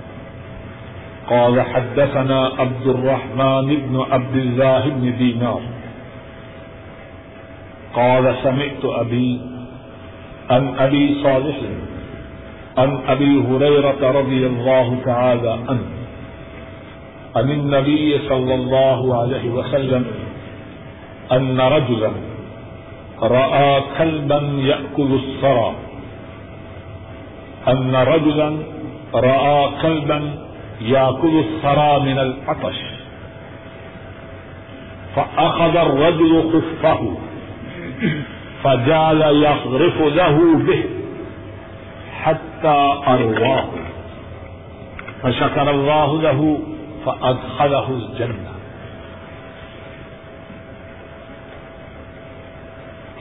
قال حدثنا عبد الرحمن بن عبد الله بن دينار. قال سمعت أبي عن أبي صالح عن أبي هريرة رضي الله تعالى عنه. عن النبي صلى الله عليه وسلم أن رجلا رأى كلبا يأكل الثرى. أن رجلا رأى كلبا يأكل الثرى من العطش فأخذ الرجل خفه. فجعل يغرف له به. حتى أرواه. فشكر الله له فأدخله الجنة.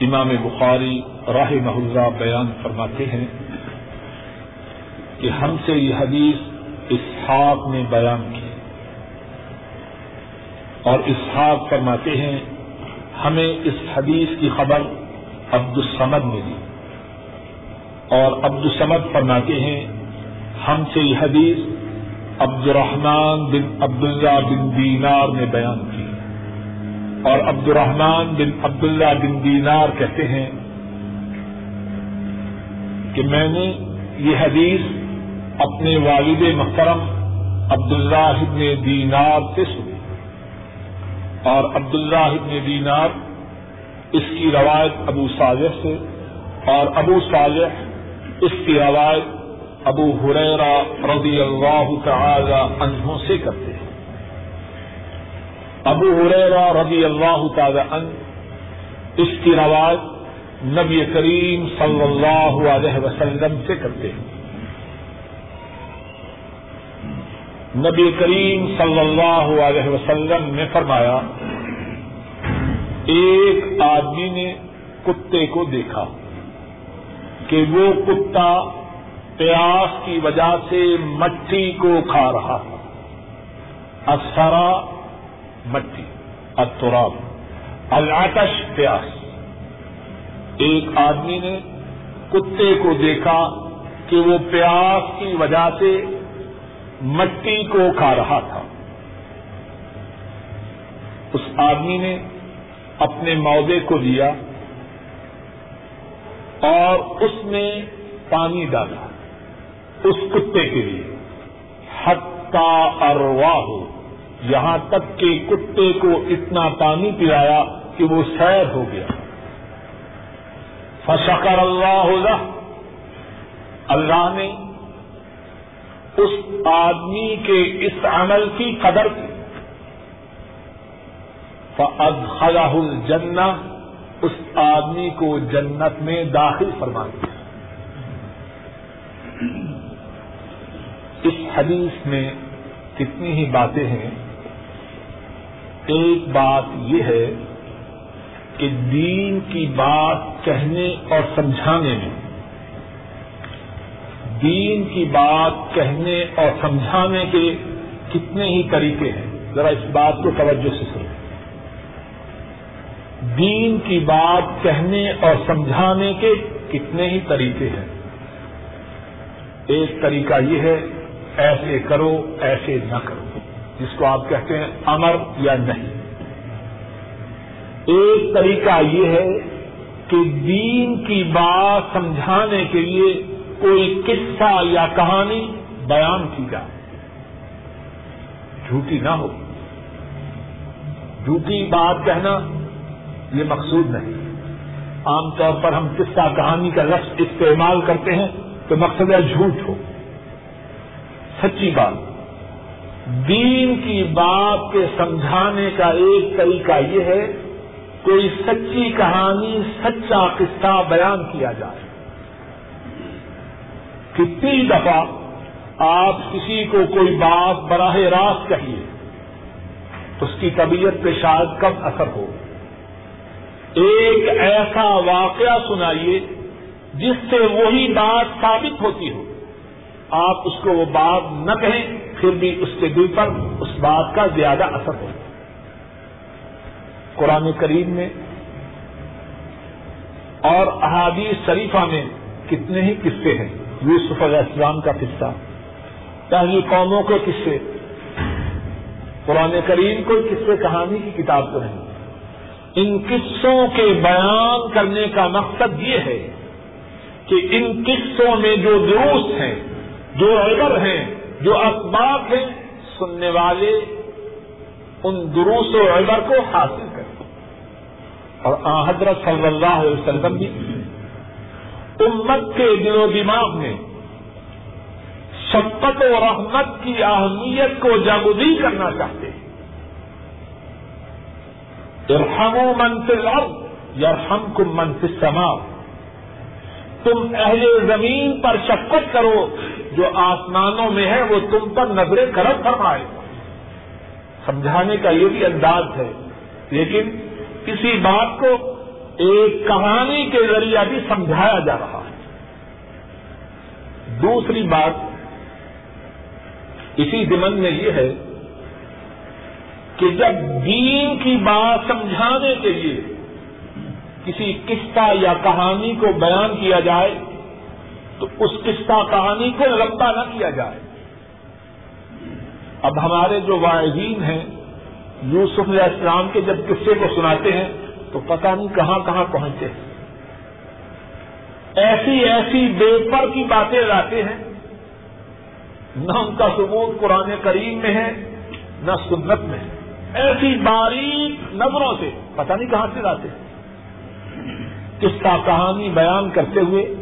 امام بخاری راہ اللہ بیان فرماتے ہیں کہ ہم سے یہ حدیث اسحاق نے بیان کی۔ اور اسحاق فرماتے ہیں، ہمیں اس حدیث کی خبر عبد السمد نے دی۔ اور عبد السمد فرماتے ہیں، ہم سے یہ حدیث عبد الرحمان بن عبداللہ بن دینار نے بیان کی۔ اور عبد الرحمان بن عبداللہ بن دینار کہتے ہیں کہ میں نے یہ حدیث اپنے والد محترم عبداللہ ابن دینار سے سنی اور عبداللہ ابن دینار اس کی روایت ابو صالح سے اور ابو صالح اس کی روایت ابو حریرا رضی اللہ تعالی عنہ سے کرتے ہیں۔ ابو حریرا رضی اللہ تعالی عنہ اس کی روایت نبی کریم صلی اللہ علیہ وسلم سے کرتے ہیں۔ نبی کریم صلی اللہ علیہ وسلم نے فرمایا، ایک آدمی نے کتے کو دیکھا کہ وہ کتا پیاس کی وجہ سے مٹی کو کھا رہا۔ اثرا مٹی اتراب العتش پیاس۔ ایک آدمی نے کتے کو دیکھا کہ وہ پیاس کی وجہ سے مٹی کو کھا رہا تھا۔ اس آدمی نے اپنے مودے کو لیا اور اس میں پانی ڈالا اس کتے کے لیے۔ حتا اروا ہو یہاں تک کہ کتے کو اتنا پانی پلایا کہ وہ سیر ہو گیا۔ فشکر اللہ اللہ نے اس آدمی کے اس عمل کی قدر کی۔ فضخلہ الجنہ اس آدمی کو جنت میں داخل فرما دیا۔ اس حدیث میں کتنی ہی باتیں ہیں۔ ایک بات یہ ہے کہ دین کی بات کہنے اور سمجھانے میں دین کی بات کہنے اور سمجھانے کے کتنے ہی طریقے ہیں۔ ذرا اس بات کو توجہ سے سنیں۔ دین کی بات کہنے اور سمجھانے کے کتنے ہی طریقے ہیں۔ ایک طریقہ یہ ہے، ایسے کرو، ایسے نہ کرو۔ جس کو آپ کہتے ہیں امر یا نہیں۔ ایک طریقہ یہ ہے کہ دین کی بات سمجھانے کے لیے کوئی قصہ یا کہانی بیان کی جائے۔ جھوٹی نہ ہو۔ جھوٹی بات کہنا یہ مقصود نہیں۔ عام طور پر ہم قصہ کہانی کا لفظ استعمال کرتے ہیں تو مقصد ہے جھوٹ ہو۔ سچی بات۔ دین کی بات کے سمجھانے کا ایک طریقہ یہ ہے، کوئی سچی کہانی، سچا قصہ بیان کیا جائے۔ کتنی دفعہ آپ کسی کو کوئی بات براہ راست کہیے، اس کی طبیعت پہ شاید کم اثر ہو۔ ایک ایسا واقعہ سنائیے جس سے وہی بات ثابت ہوتی ہو۔ آپ اس کو وہ بات نہ کہیں، پھر بھی اس کے دل پر اس بات کا زیادہ اثر ہو۔ قرآن کریم میں اور احادیث شریفہ میں کتنے ہی قصے ہیں۔ یوسف علیہ السلام کا قصہ۔ پہلی قوموں کے قصے قرآن کریم کوئی قصے کہانی کی کتاب تو نہیں۔ ان قصوں کے بیان کرنے کا مقصد یہ ہے کہ ان قصوں میں جو دروس ہیں، جو عبر ہیں، جو اسباب ہیں، سننے والے ان دروس و عبر کو حاصل کریں۔ اور آ حضرت صلی اللہ علیہ وسلم بھی امت کے دل و دماغ میں شفقت و رحمت کی اہمیت کو جاگودی کرنا چاہتے ہیں۔ ارحم منفل اب یا ہم کم منفل سما تم اہل زمین پر شفقت کرو، جو آسمانوں میں ہے وہ تم پر نظر کرم فرمائے۔ سمجھانے کا یہ بھی انداز ہے، لیکن کسی بات کو ایک کہانی کے ذریعے بھی سمجھایا جا رہا ہے۔ دوسری بات اسی دمن میں یہ ہے کہ جب دین کی بات سمجھانے کے لیے کسی قصہ یا کہانی کو بیان کیا جائے، تو اس قصہ کہانی کو لمبا نہ کیا جائے۔ اب ہمارے جو واعظین ہیں، یوسف علیہ السلام کے جب قصے کو سناتے ہیں تو پتہ نہیں کہاں کہاں پہنچے۔ ایسی ایسی بے پر کی باتیں لاتے ہیں۔ نہ ان کا ثبوت قرآن کریم میں ہے، نہ سنت میں۔ ہے ایسی باریک نظروں سے پتہ نہیں کہاں سے لاتے اس کا کہانی بیان کرتے ہوئے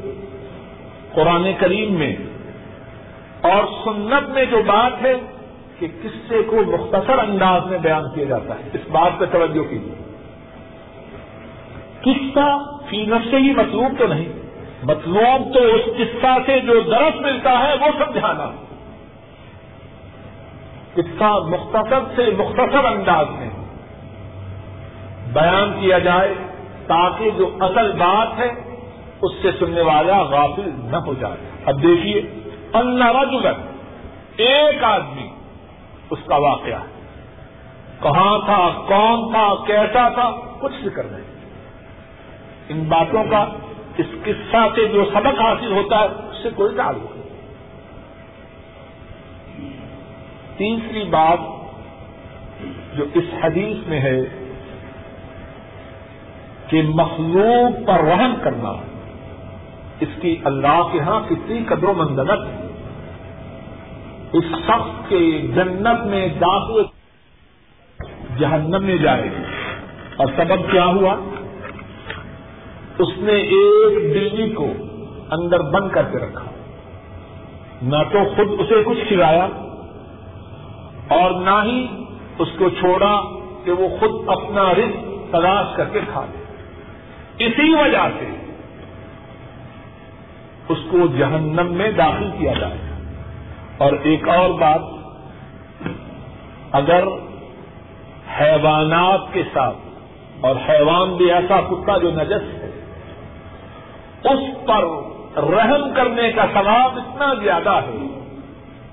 قرآن کریم میں اور سنت میں جو بات ہے کہ قصے کو مختصر انداز میں بیان کیا جاتا ہے۔ اس بات پہ توجہ کیجیے۔ قصہ فی نفس ہی مطلوب تو نہیں۔ مطلوب تو اس قصہ سے جو درس ملتا ہے وہ سمجھانا قصہ مختصر سے مختصر انداز میں۔ بیان کیا جائے تاکہ جو اصل بات ہے اس سے سننے والا غافل نہ ہو جائے۔ اب دیکھیے اللہ رجل ایک آدمی، اس کا واقعہ۔ کہاں تھا، کون تھا، کیسا تھا، کچھ ذکر نہیں۔ ان باتوں کا اس قصہ سے جو سبق حاصل ہوتا ہے، اس سے کوئی تعلق نہیں۔ تیسری بات جو اس حدیث میں ہے کہ مخلوق پر رحم کرنا، اس کی اللہ کے ہاں کتنی قدر و مندنت اس شخص کے جنت میں داخل جہنم میں جائے اور سبب کیا ہوا؟ اس نے ایک بلی کو اندر بند کر کے رکھا۔ نہ تو خود اسے کچھ کھلایا اور نہ ہی اس کو چھوڑا کہ وہ خود اپنا رزق تلاش کر کے کھا لے۔ اسی وجہ سے اس کو جہنم میں داخل کیا جائے۔ اور ایک اور بات، اگر حیوانات کے ساتھ اور حیوان بھی ایسا کتا جو نجس ہے اس پر رحم کرنے کا ثواب اتنا زیادہ ہے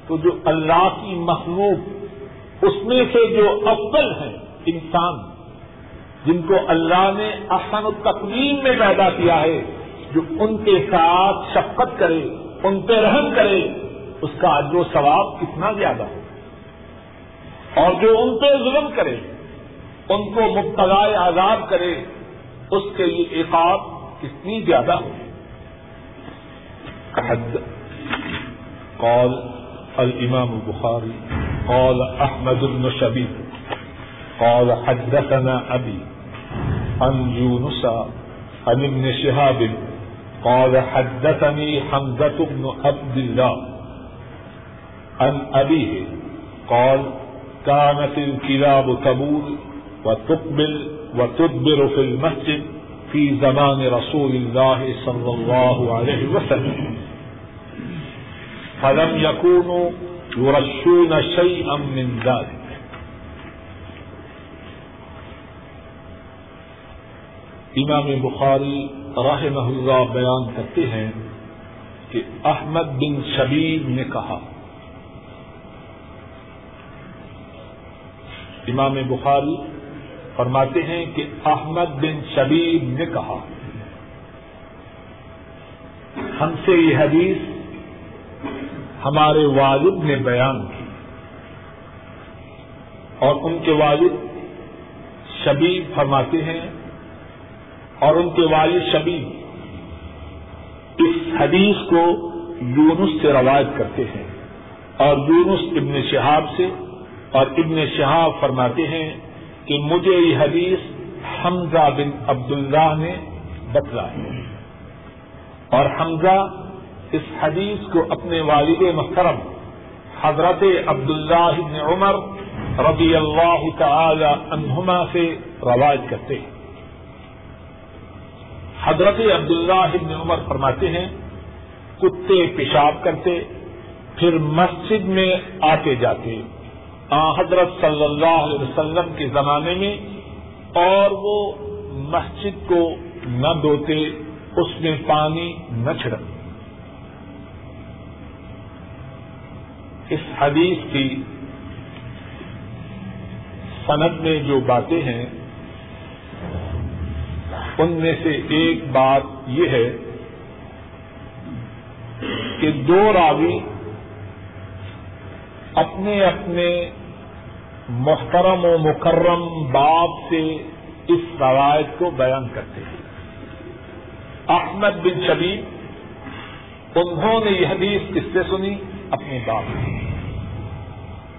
تو جو اللہ کی مخلوق، اس میں سے جو افضل ہیں انسان، جن کو اللہ نے احسن التقلیم میں پیدا کیا ہے، جو ان کے ساتھ شفقت کرے، ان پہ رحم کرے، اس کا اجر و ثواب کتنا زیادہ ہو اور جو ان پہ ظلم کرے، ان کو مبتلا آزاد کرے، اس کے لیے عقاب کتنی زیادہ ہو قول الامام البخاری قول احمد بن شبیب قول حدثنا ابی، عن يونس عن ابن شهاب قال حدثني حمزة بن عبد الله عن أبيه قال كانت الكلاب تبول وتقبل وتدبر في المسجد۔ في زمان رسول الله صلى الله عليه وسلم. فلم يكونوا يرشون شيئا من ذلك. امام بخاری رحمہ اللہ بیان کرتے ہیں کہ احمد بن شبیب نے کہا، امام بخاری فرماتے ہیں کہ احمد بن شبیب نے کہا، ہم سے یہ حدیث ہمارے والد نے بیان کی اور ان کے والد شبیب فرماتے ہیں اور ان کے والد شبیب اس حدیث کو یونس سے روایت کرتے ہیں اور یونس ابن شہاب سے اور ابن شہاب فرماتے ہیں کہ مجھے یہ حدیث حمزہ بن عبداللہ نے بتلا ہے۔ اور حمزہ اس حدیث کو اپنے والد محترم حضرت عبداللہ بن عمر رضی اللہ تعالی عنہما سے روایت کرتے ہیں۔ حضرت عبداللہ بن عمر فرماتے ہیں، کتے پیشاب کرتے، پھر مسجد میں آتے جاتے۔ حضرت صلی اللہ علیہ وسلم کے زمانے میں اور وہ مسجد کو نہ دھوتے، اس میں پانی نہ چھڑک اس حدیث کی صنعت میں جو باتیں ہیں، ان میں سے ایک بات یہ ہے کہ دو راوی اپنے اپنے محترم و مکرم باپ سے اس روایت کو بیان کرتے ہیں۔ احمد بن شبیب، انہوں نے یہ حدیث کس سے سنی اپنے باپ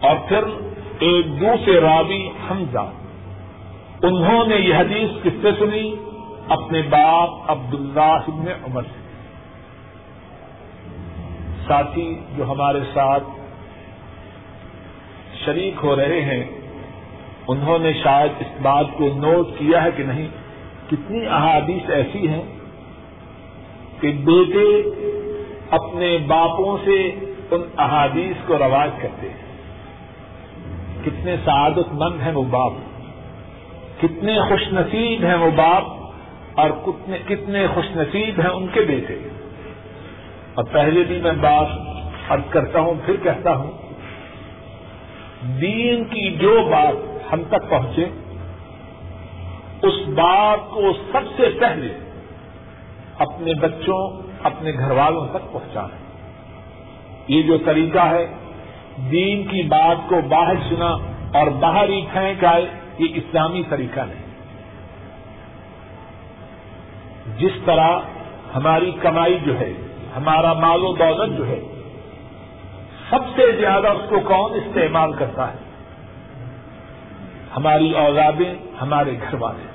اور پھر ایک دوسرے راوی حمزہ، انہوں نے یہ حدیث کس سے سنی اپنے باپ عبداللہ ابن عمر سے۔ ساتھی جو ہمارے ساتھ شریک ہو رہے ہیں، انہوں نے شاید اس بات کو نوٹ کیا ہے کہ نہیں، کتنی احادیث ایسی ہیں کہ بیٹے اپنے باپوں سے ان احادیث کو رواج کرتے ہیں۔ کتنے سعادت مند ہیں وہ باپ، کتنے خوش نصیب ہیں وہ باپ اور کتنے خوش نصیب ہیں ان کے بیٹے۔ اور پہلے بھی میں بات ارد کرتا ہوں، پھر کہتا ہوں دین کی جو بات ہم تک پہنچے، اس بات کو سب سے پہلے اپنے بچوں، اپنے گھر والوں تک پہنچانا یہ جو طریقہ ہے، دین کی بات کو باہر سنا اور باہر ہی پھینک آئے، یہ اسلامی طریقہ نہیں۔ جس طرح ہماری کمائی جو ہے، ہمارا مال و دولت جو ہے سب سے زیادہ اس کو کون استعمال کرتا ہے؟ ہماری اوزادیں ہمارے گھر والے۔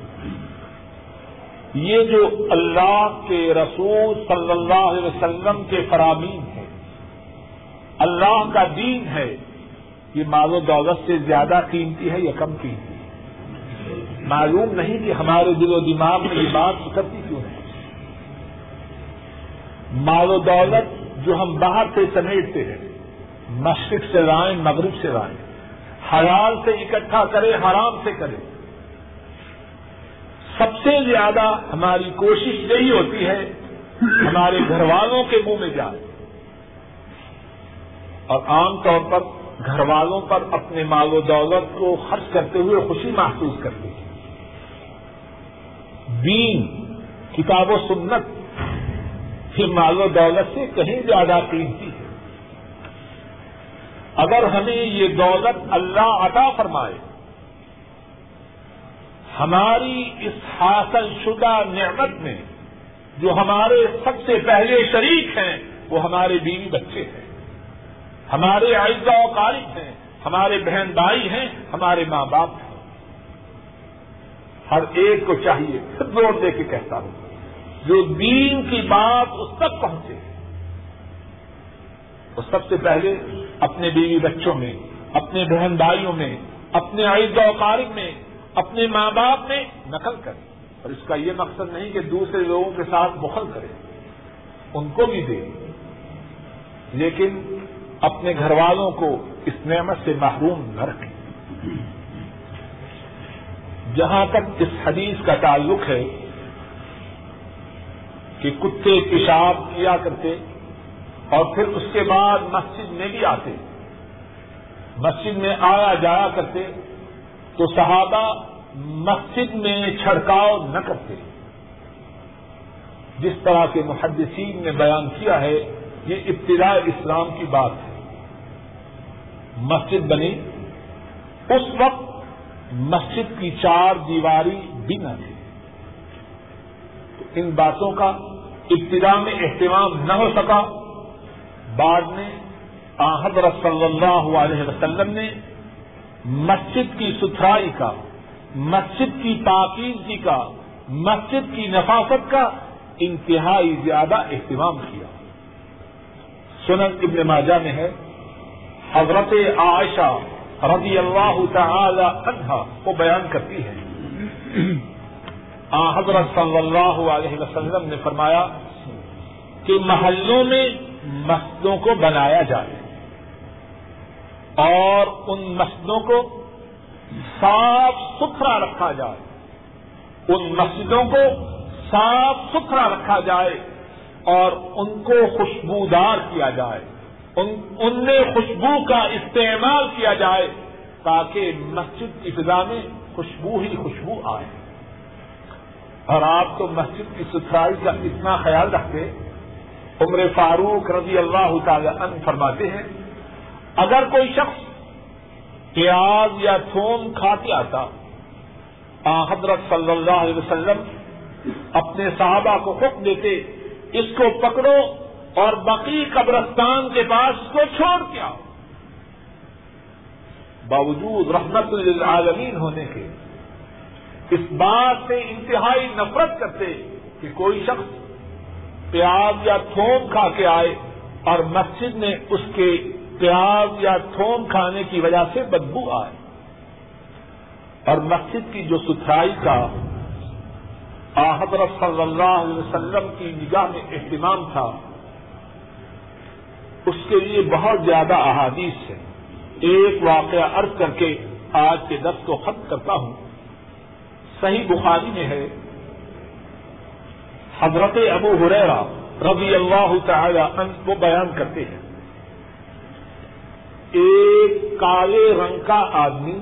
یہ جو اللہ کے رسول صلی اللہ علیہ وسلم کے فرامین ہیں، اللہ کا دین ہے، یہ مال و دولت سے زیادہ قیمتی ہے یا کم قیمتی ہے؟ معلوم نہیں کہ ہمارے دل و دماغ میں یہ بات اترتی کیوں ہے۔ مال و دولت جو ہم باہر سے سمیٹتے ہیں مشرق سے لائیں مغرب سے لائیں حلال سے اکٹھا کرے، حرام سے کرے۔ سب سے زیادہ ہماری کوشش یہی ہوتی ہے، ہمارے گھر والوں کے منہ میں جائے۔ اور عام طور پر گھر والوں پر اپنے مال و دولت کو خرچ کرتے ہوئے خوشی محسوس کرتے ہیں۔ دین، کتاب و سنت پھر مال و دولت سے کہیں زیادہ قیمتی ہے اگر ہمیں یہ دولت اللہ عطا فرمائے، ہماری اس حاصل شدہ نعمت میں جو ہمارے سب سے پہلے شریک ہیں، وہ ہمارے بیوی بچے ہیں۔ ہمارے اعزا و قارب ہیں، ہمارے بہن بھائی ہیں، ہمارے ماں باپ ہیں۔ ہر ایک کو چاہیے پھر زور دے کے کہتا ہوں، جو دین کی بات اس تک پہنچے وہ سب سے پہلے اپنے بیوی بچوں میں، اپنے بہن بھائیوں میں، اپنے اعزا و قارب میں، اپنے ماں باپ میں نقل کرے اور اس کا یہ مقصد نہیں کہ دوسرے لوگوں کے ساتھ بخل کرے ان کو بھی دے لیکن اپنے گھر والوں کو اس نعمت سے محروم نہ رکھیں۔ جہاں تک اس حدیث کا تعلق ہے کہ کتے پیشاب کیا کرتے اور پھر اس کے بعد مسجد میں بھی آتے۔ مسجد میں آیا جایا کرتے تو صحابہ مسجد میں چھڑکاؤ نہ کرتے۔ جس طرح کے محدثین نے بیان کیا ہے، یہ ابتدا اسلام کی بات ہے۔ مسجد بنی۔ اس وقت مسجد کی چار دیواری بھی نہ تھی۔ تو ان باتوں کا ابتدا میں اہتمام نہ ہو سکا۔ بعد میں حضرت صلی اللہ علیہ وسلم نے مسجد کی ستھرائی کا، مسجد کی پاکیزگی کا، مسجد کی نفاست کا انتہائی زیادہ اہتمام کیا۔ سنن ابن ماجہ میں ہے، حضرت عائشہ رضی اللہ تعالی عنہا کو بیان کرتی ہے۔ حضرت صلی اللہ علیہ وسلم نے فرمایا کہ محلوں میں مسجدوں کو بنایا جائے اور ان مسجدوں کو صاف ستھرا رکھا جائے ان مسجدوں کو صاف ستھرا رکھا جائے اور ان کو خوشبودار کیا جائے، ان ان میں خوشبو کا استعمال کیا جائے تاکہ مسجد کی فضا میں خوشبو ہی خوشبو آئے۔ اور آپ تو مسجد کی ستھرائی کا اتنا خیال رکھتے عمر فاروق رضی اللہ تعالی عنہ فرماتے ہیں، اگر کوئی شخص پیاز یا تھوم کھا کے آتا حضرت صلی اللہ علیہ وسلم اپنے صحابہ کو حکم دیتے، اس کو پکڑو اور بقی قبرستان کے پاس کو چھوڑ کے آؤ۔ باوجود رحمت للعالمین ہونے کے، اس بات سے انتہائی نفرت کرتے کہ کوئی شخص پیاز یا تھوم کھا کے آئے اور مسجد میں اس کے پیاز یا تھوم کھانے کی وجہ سے بدبو آئے۔ اور مسجد کی جو ستھرائی کا حضرت صلی اللہ علیہ وسلم کی نگاہ میں اہتمام تھا، اس کے لیے بہت زیادہ احادیث ہے ایک واقعہ عرض کر کے آج کے دس کو ختم کرتا ہوں۔ صحیح بخاری میں ہے۔ حضرت ابو حریرا رضی اللہ تعالی عنہ وہ بیان کرتے ہیں۔ ایک کالے رنگ کا آدمی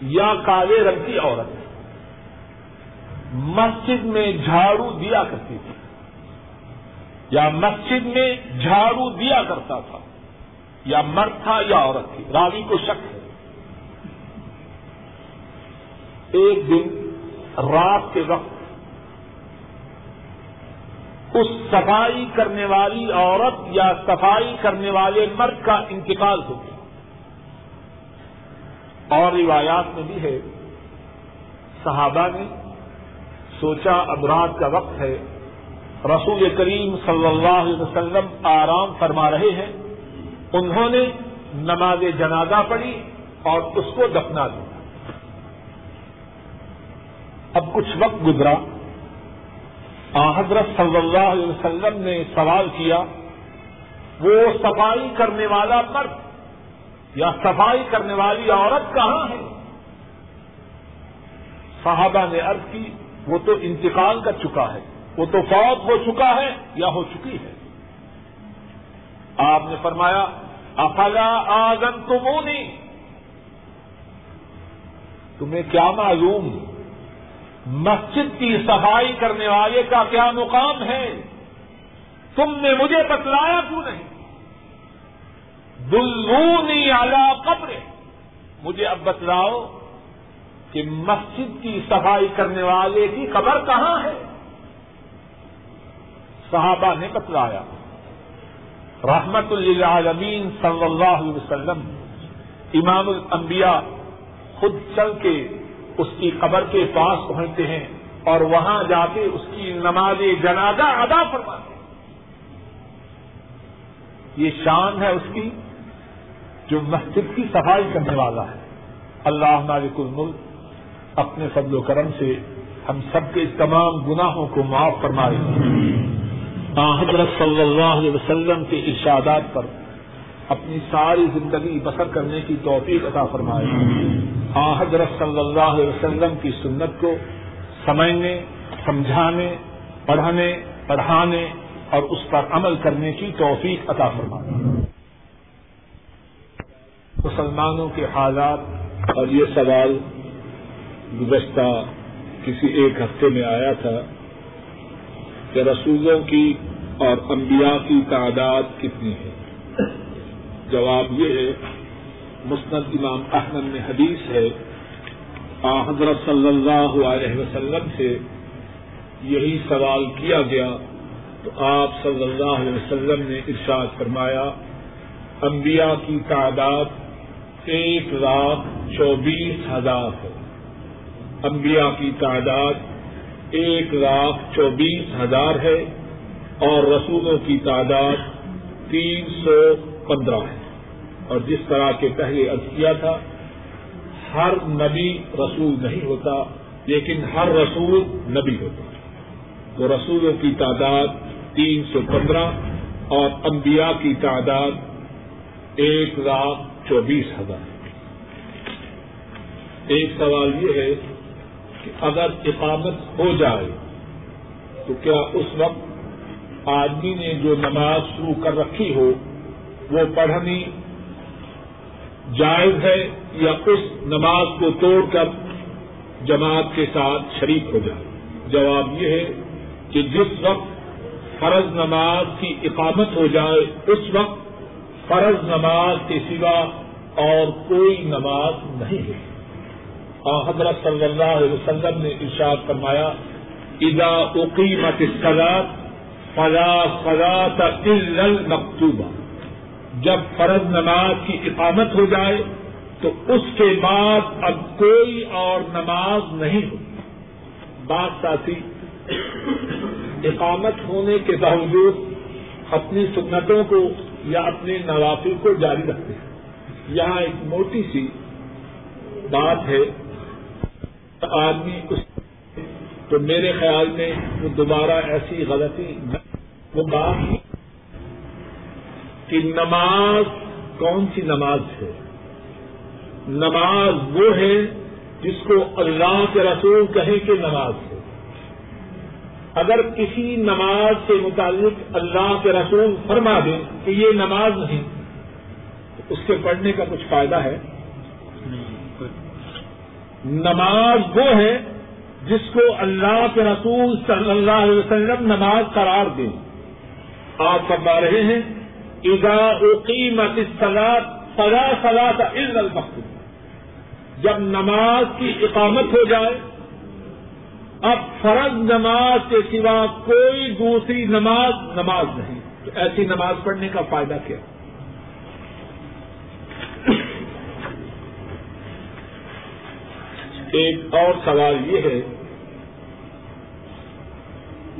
یا کالے رنگ کی عورت مسجد میں جھاڑو دیا کرتی تھی۔ یا مسجد میں جھاڑو دیا کرتا تھا۔ یا مرد تھا یا عورت تھی۔ راوی کو شک ہے۔ ایک دن رات کے وقت اس صفائی کرنے والی عورت یا صفائی کرنے والے مرد کا انتقال ہو گیا۔ اور روایات میں بھی ہے۔ صحابہ نے سوچا اب رات کا وقت ہے۔ رسول کریم صلی اللہ علیہ وسلم آرام فرما رہے ہیں۔ انہوں نے نماز جنازہ پڑھی اور اس کو دفنا دیا۔ اب کچھ وقت گزرا۔ حضرت صلی اللہ علیہ وسلم نے سوال کیا، وہ صفائی کرنے والا مرد یا صفائی کرنے والی عورت کہاں ہے؟ صحابہ نے عرض کی، وہ تو انتقال کر چکا ہے، وہ تو فوت ہو چکا ہے یا ہو چکی ہے؟ آپ نے فرمایا، افلا آگن تمونی تمہیں کیا معلوم؟ مسجد کی صفائی کرنے والے کا کیا مقام ہے؟ تم نے مجھے بتلایا کیوں نہیں؟ دلونی اعلی قبر مجھے اب بتلاؤ کہ مسجد کی صفائی کرنے والے کی قبر کہاں ہے؟ صحابہ نے بتلایا۔ رحمت للعالمین صلی اللہ علیہ وسلم، امام الانبیاء خود چل کے اس کی قبر کے پاس پہنچتے ہیں اور وہاں جا کے اس کی نماز جنازہ ادا فرماتے ہیں۔ یہ شان ہے اس کی جو مسجد کی صفائی کرنے والا ہے۔ اللہ مالک الملک اپنے فضل و کرم سے ہم سب کے تمام گناہوں کو معاف فرمائے۔ حضرت صلی اللہ علیہ وسلم کے ارشادات پر اپنی ساری زندگی بسر کرنے کی توفیق عطا فرمائے۔ حضرت صلی اللہ علیہ وسلم کی سنت کو سمجھنے، سمجھانے، پڑھنے، پڑھانے اور اس پر عمل کرنے کی توفیق عطا فرمائے۔ مسلمانوں کے حالات اور یہ سوال گزشتہ کسی ایک ہفتے میں آیا تھا کہ رسولوں کی اور انبیاء کی تعداد کتنی ہے۔ جواب یہ ہے، مسند امام احمد میں حدیث ہے حضرت صلی اللہ علیہ وسلم سے یہی سوال کیا گیا تو آپ صلی اللہ علیہ وسلم نے ارشاد فرمایا، انبیاء کی تعداد ایک لاکھ چوبیس ہزار ہے۔ انبیاء کی تعداد ایک لاکھ چوبیس ہزار ہے اور رسولوں کی تعداد تین سو پندرہ۔ ہے اور جس طرح کے پہلے عرض کیا تھا، ہر نبی رسول نہیں ہوتا، لیکن ہر رسول نبی ہوتا۔ تو رسولوں کی تعداد تین سو پندرہ اور انبیاء کی تعداد ایک لاکھ چوبیس ہزار۔ ایک سوال یہ ہے کہ اگر اقامت ہو جائے، تو کیا اس وقت آدمی نے جو نماز شروع کر رکھی ہو وہ پڑھنی جائز ہے یا اس نماز کو توڑ کر جماعت کے ساتھ شریک ہو جائے؟ جواب یہ ہے کہ جس وقت فرض نماز کی اقامت ہو جائے، اس وقت فرض نماز کے سوا اور کوئی نماز نہیں ہے۔ اور حضرت صلی اللہ علیہ وسلم نے ارشاد فرمایا ادا اقیمت سلاد فلا فلا مکتوبہ جب فرض نماز کی اقامت ہو جائے تو اس کے بعد اب کوئی اور نماز نہیں ہو۔ بات ساتھی، اقامت ہونے کے باوجود اپنی سنتوں کو یا اپنے نوافل کو جاری رکھتے ہیں۔ یہاں ایک موٹی سی بات ہے، آدمی اس تو میرے خیال میں وہ دوبارہ ایسی غلطی وہ بات کہ نماز کون سی نماز ہے؟ نماز وہ ہے جس کو اللہ کے رسول کہیں کہ نماز ہے۔ اگر کسی نماز کے متعلق اللہ کے رسول فرما دیں کہ یہ نماز نہیں، تو اس کے پڑھنے کا کچھ فائدہ ہے؟ نماز وہ ہے جس کو اللہ کے رسول صلی اللہ علیہ وسلم نماز قرار دیں۔ آپ فرما رہے ہیں ادا اقیمت سلاد سلا سلا کا علم جب نماز کی اقامت ہو جائے، اب فرض نماز کے سوا کوئی دوسری نماز نماز نہیں۔ تو ایسی نماز پڑھنے کا فائدہ کیا؟ ایک اور سوال یہ ہے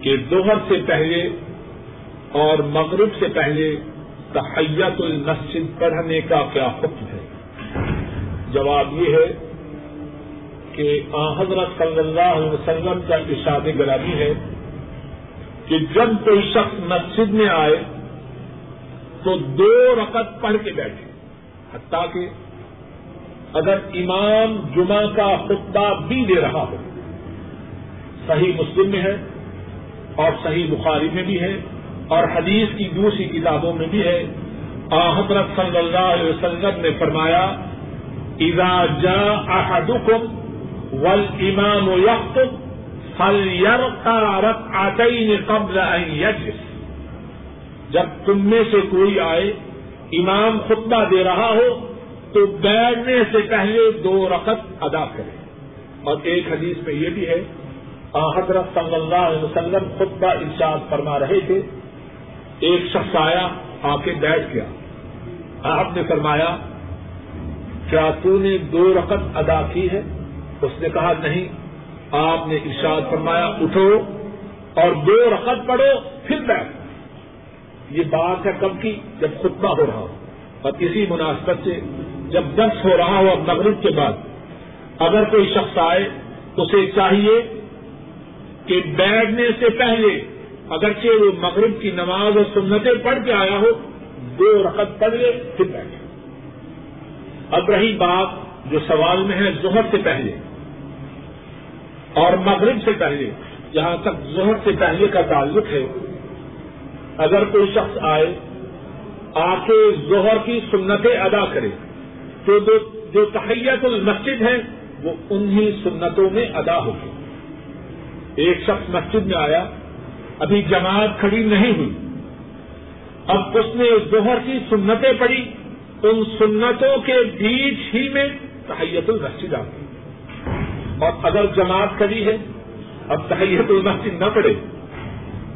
کہ دوہر سے پہلے اور مغرب سے پہلے تحیت المسجد پڑھنے کا کیا حکم ہے؟ جواب یہ ہے کہ آ حضرت صلی اللہ علیہ وسلم کا ارشاد گرامی ہے کہ جب کوئی شخص مسجد میں آئے تو دو رقط پڑھ کے بیٹھے، حتیٰ کہ اگر امام جمعہ کا خطبہ بھی دے رہا ہو، صحیح مسلم میں ہے اور صحیح بخاری میں بھی ہے اور حدیث کی دوسری کتابوں میں بھی ہے۔ حضرت صلی اللہ علیہ وسلم نے فرمایا، اذا جا احدکم ول امام و یق فل یر رت آئی قبل یجلس. جب تم میں سے کوئی آئے، امام خطبہ دے رہا ہو، تو بیٹھنے سے پہلے دو رقط ادا کرے۔ اور ایک حدیث میں یہ بھی ہے حضرت صلی اللہ علیہ وسلم خطبہ ارشاد فرما رہے تھے ایک شخص آیا آ کے بیٹھ گیا۔ آپ نے فرمایا، کیا تو نے دو رقط ادا کی ہے؟ اس نے کہا، نہیں۔ آپ نے ارشاد فرمایا، اٹھو اور دو رقط پڑھو، پھر بیٹھ۔ یہ بات ہے کب کی؟ جب خطبہ ہو رہا ہو۔ اور کسی مناسبت سے جب درس ہو رہا ہو اب مغرب کے بعد اگر کوئی شخص آئے تو اسے چاہیے کہ بیٹھنے سے پہلے اگرچہ وہ مغرب کی نماز اور سنتیں پڑھ کے آیا ہو، دو رقط پڑھ لے، پھر بیٹھے اب رہی بات جو سوال میں ہے زہر سے پہلے اور مغرب سے پہلے۔ جہاں تک زہر سے پہلے کا تعلق ہے۔ اگر کوئی شخص آئے آ کے زہر کی سنتیں ادا کرے، تو جو تحیت المسجد ہے، وہ انہی سنتوں میں ادا ہوگی۔ ایک شخص مسجد میں آیا ابھی جماعت کھڑی نہیں ہوئی۔ اب اس نے زہر کی سنتیں پڑھی۔ ان سنتوں کے بیچ ہی میں تحیت المسجد آ گئی۔ اور اگر جماعت کری ہے، اب تحیت المسجد نہ پڑے۔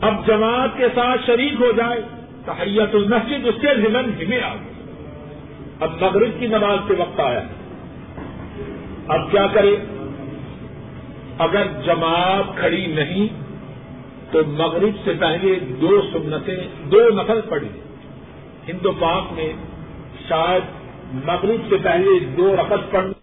اب جماعت کے ساتھ شریک ہو جائے، تحیت المسجد اس کے ذمن ہمیں آ گئی۔ اب مغرب کی نماز کے وقت آیا۔ اب کیا کرے؟ اگر جماعت کھڑی نہیں تو مغرب سے پہلے دو سنتیں، دو نقل پڑی ہندو پاک میں شاید مغرب سے پہلے دو رقص پڑھنا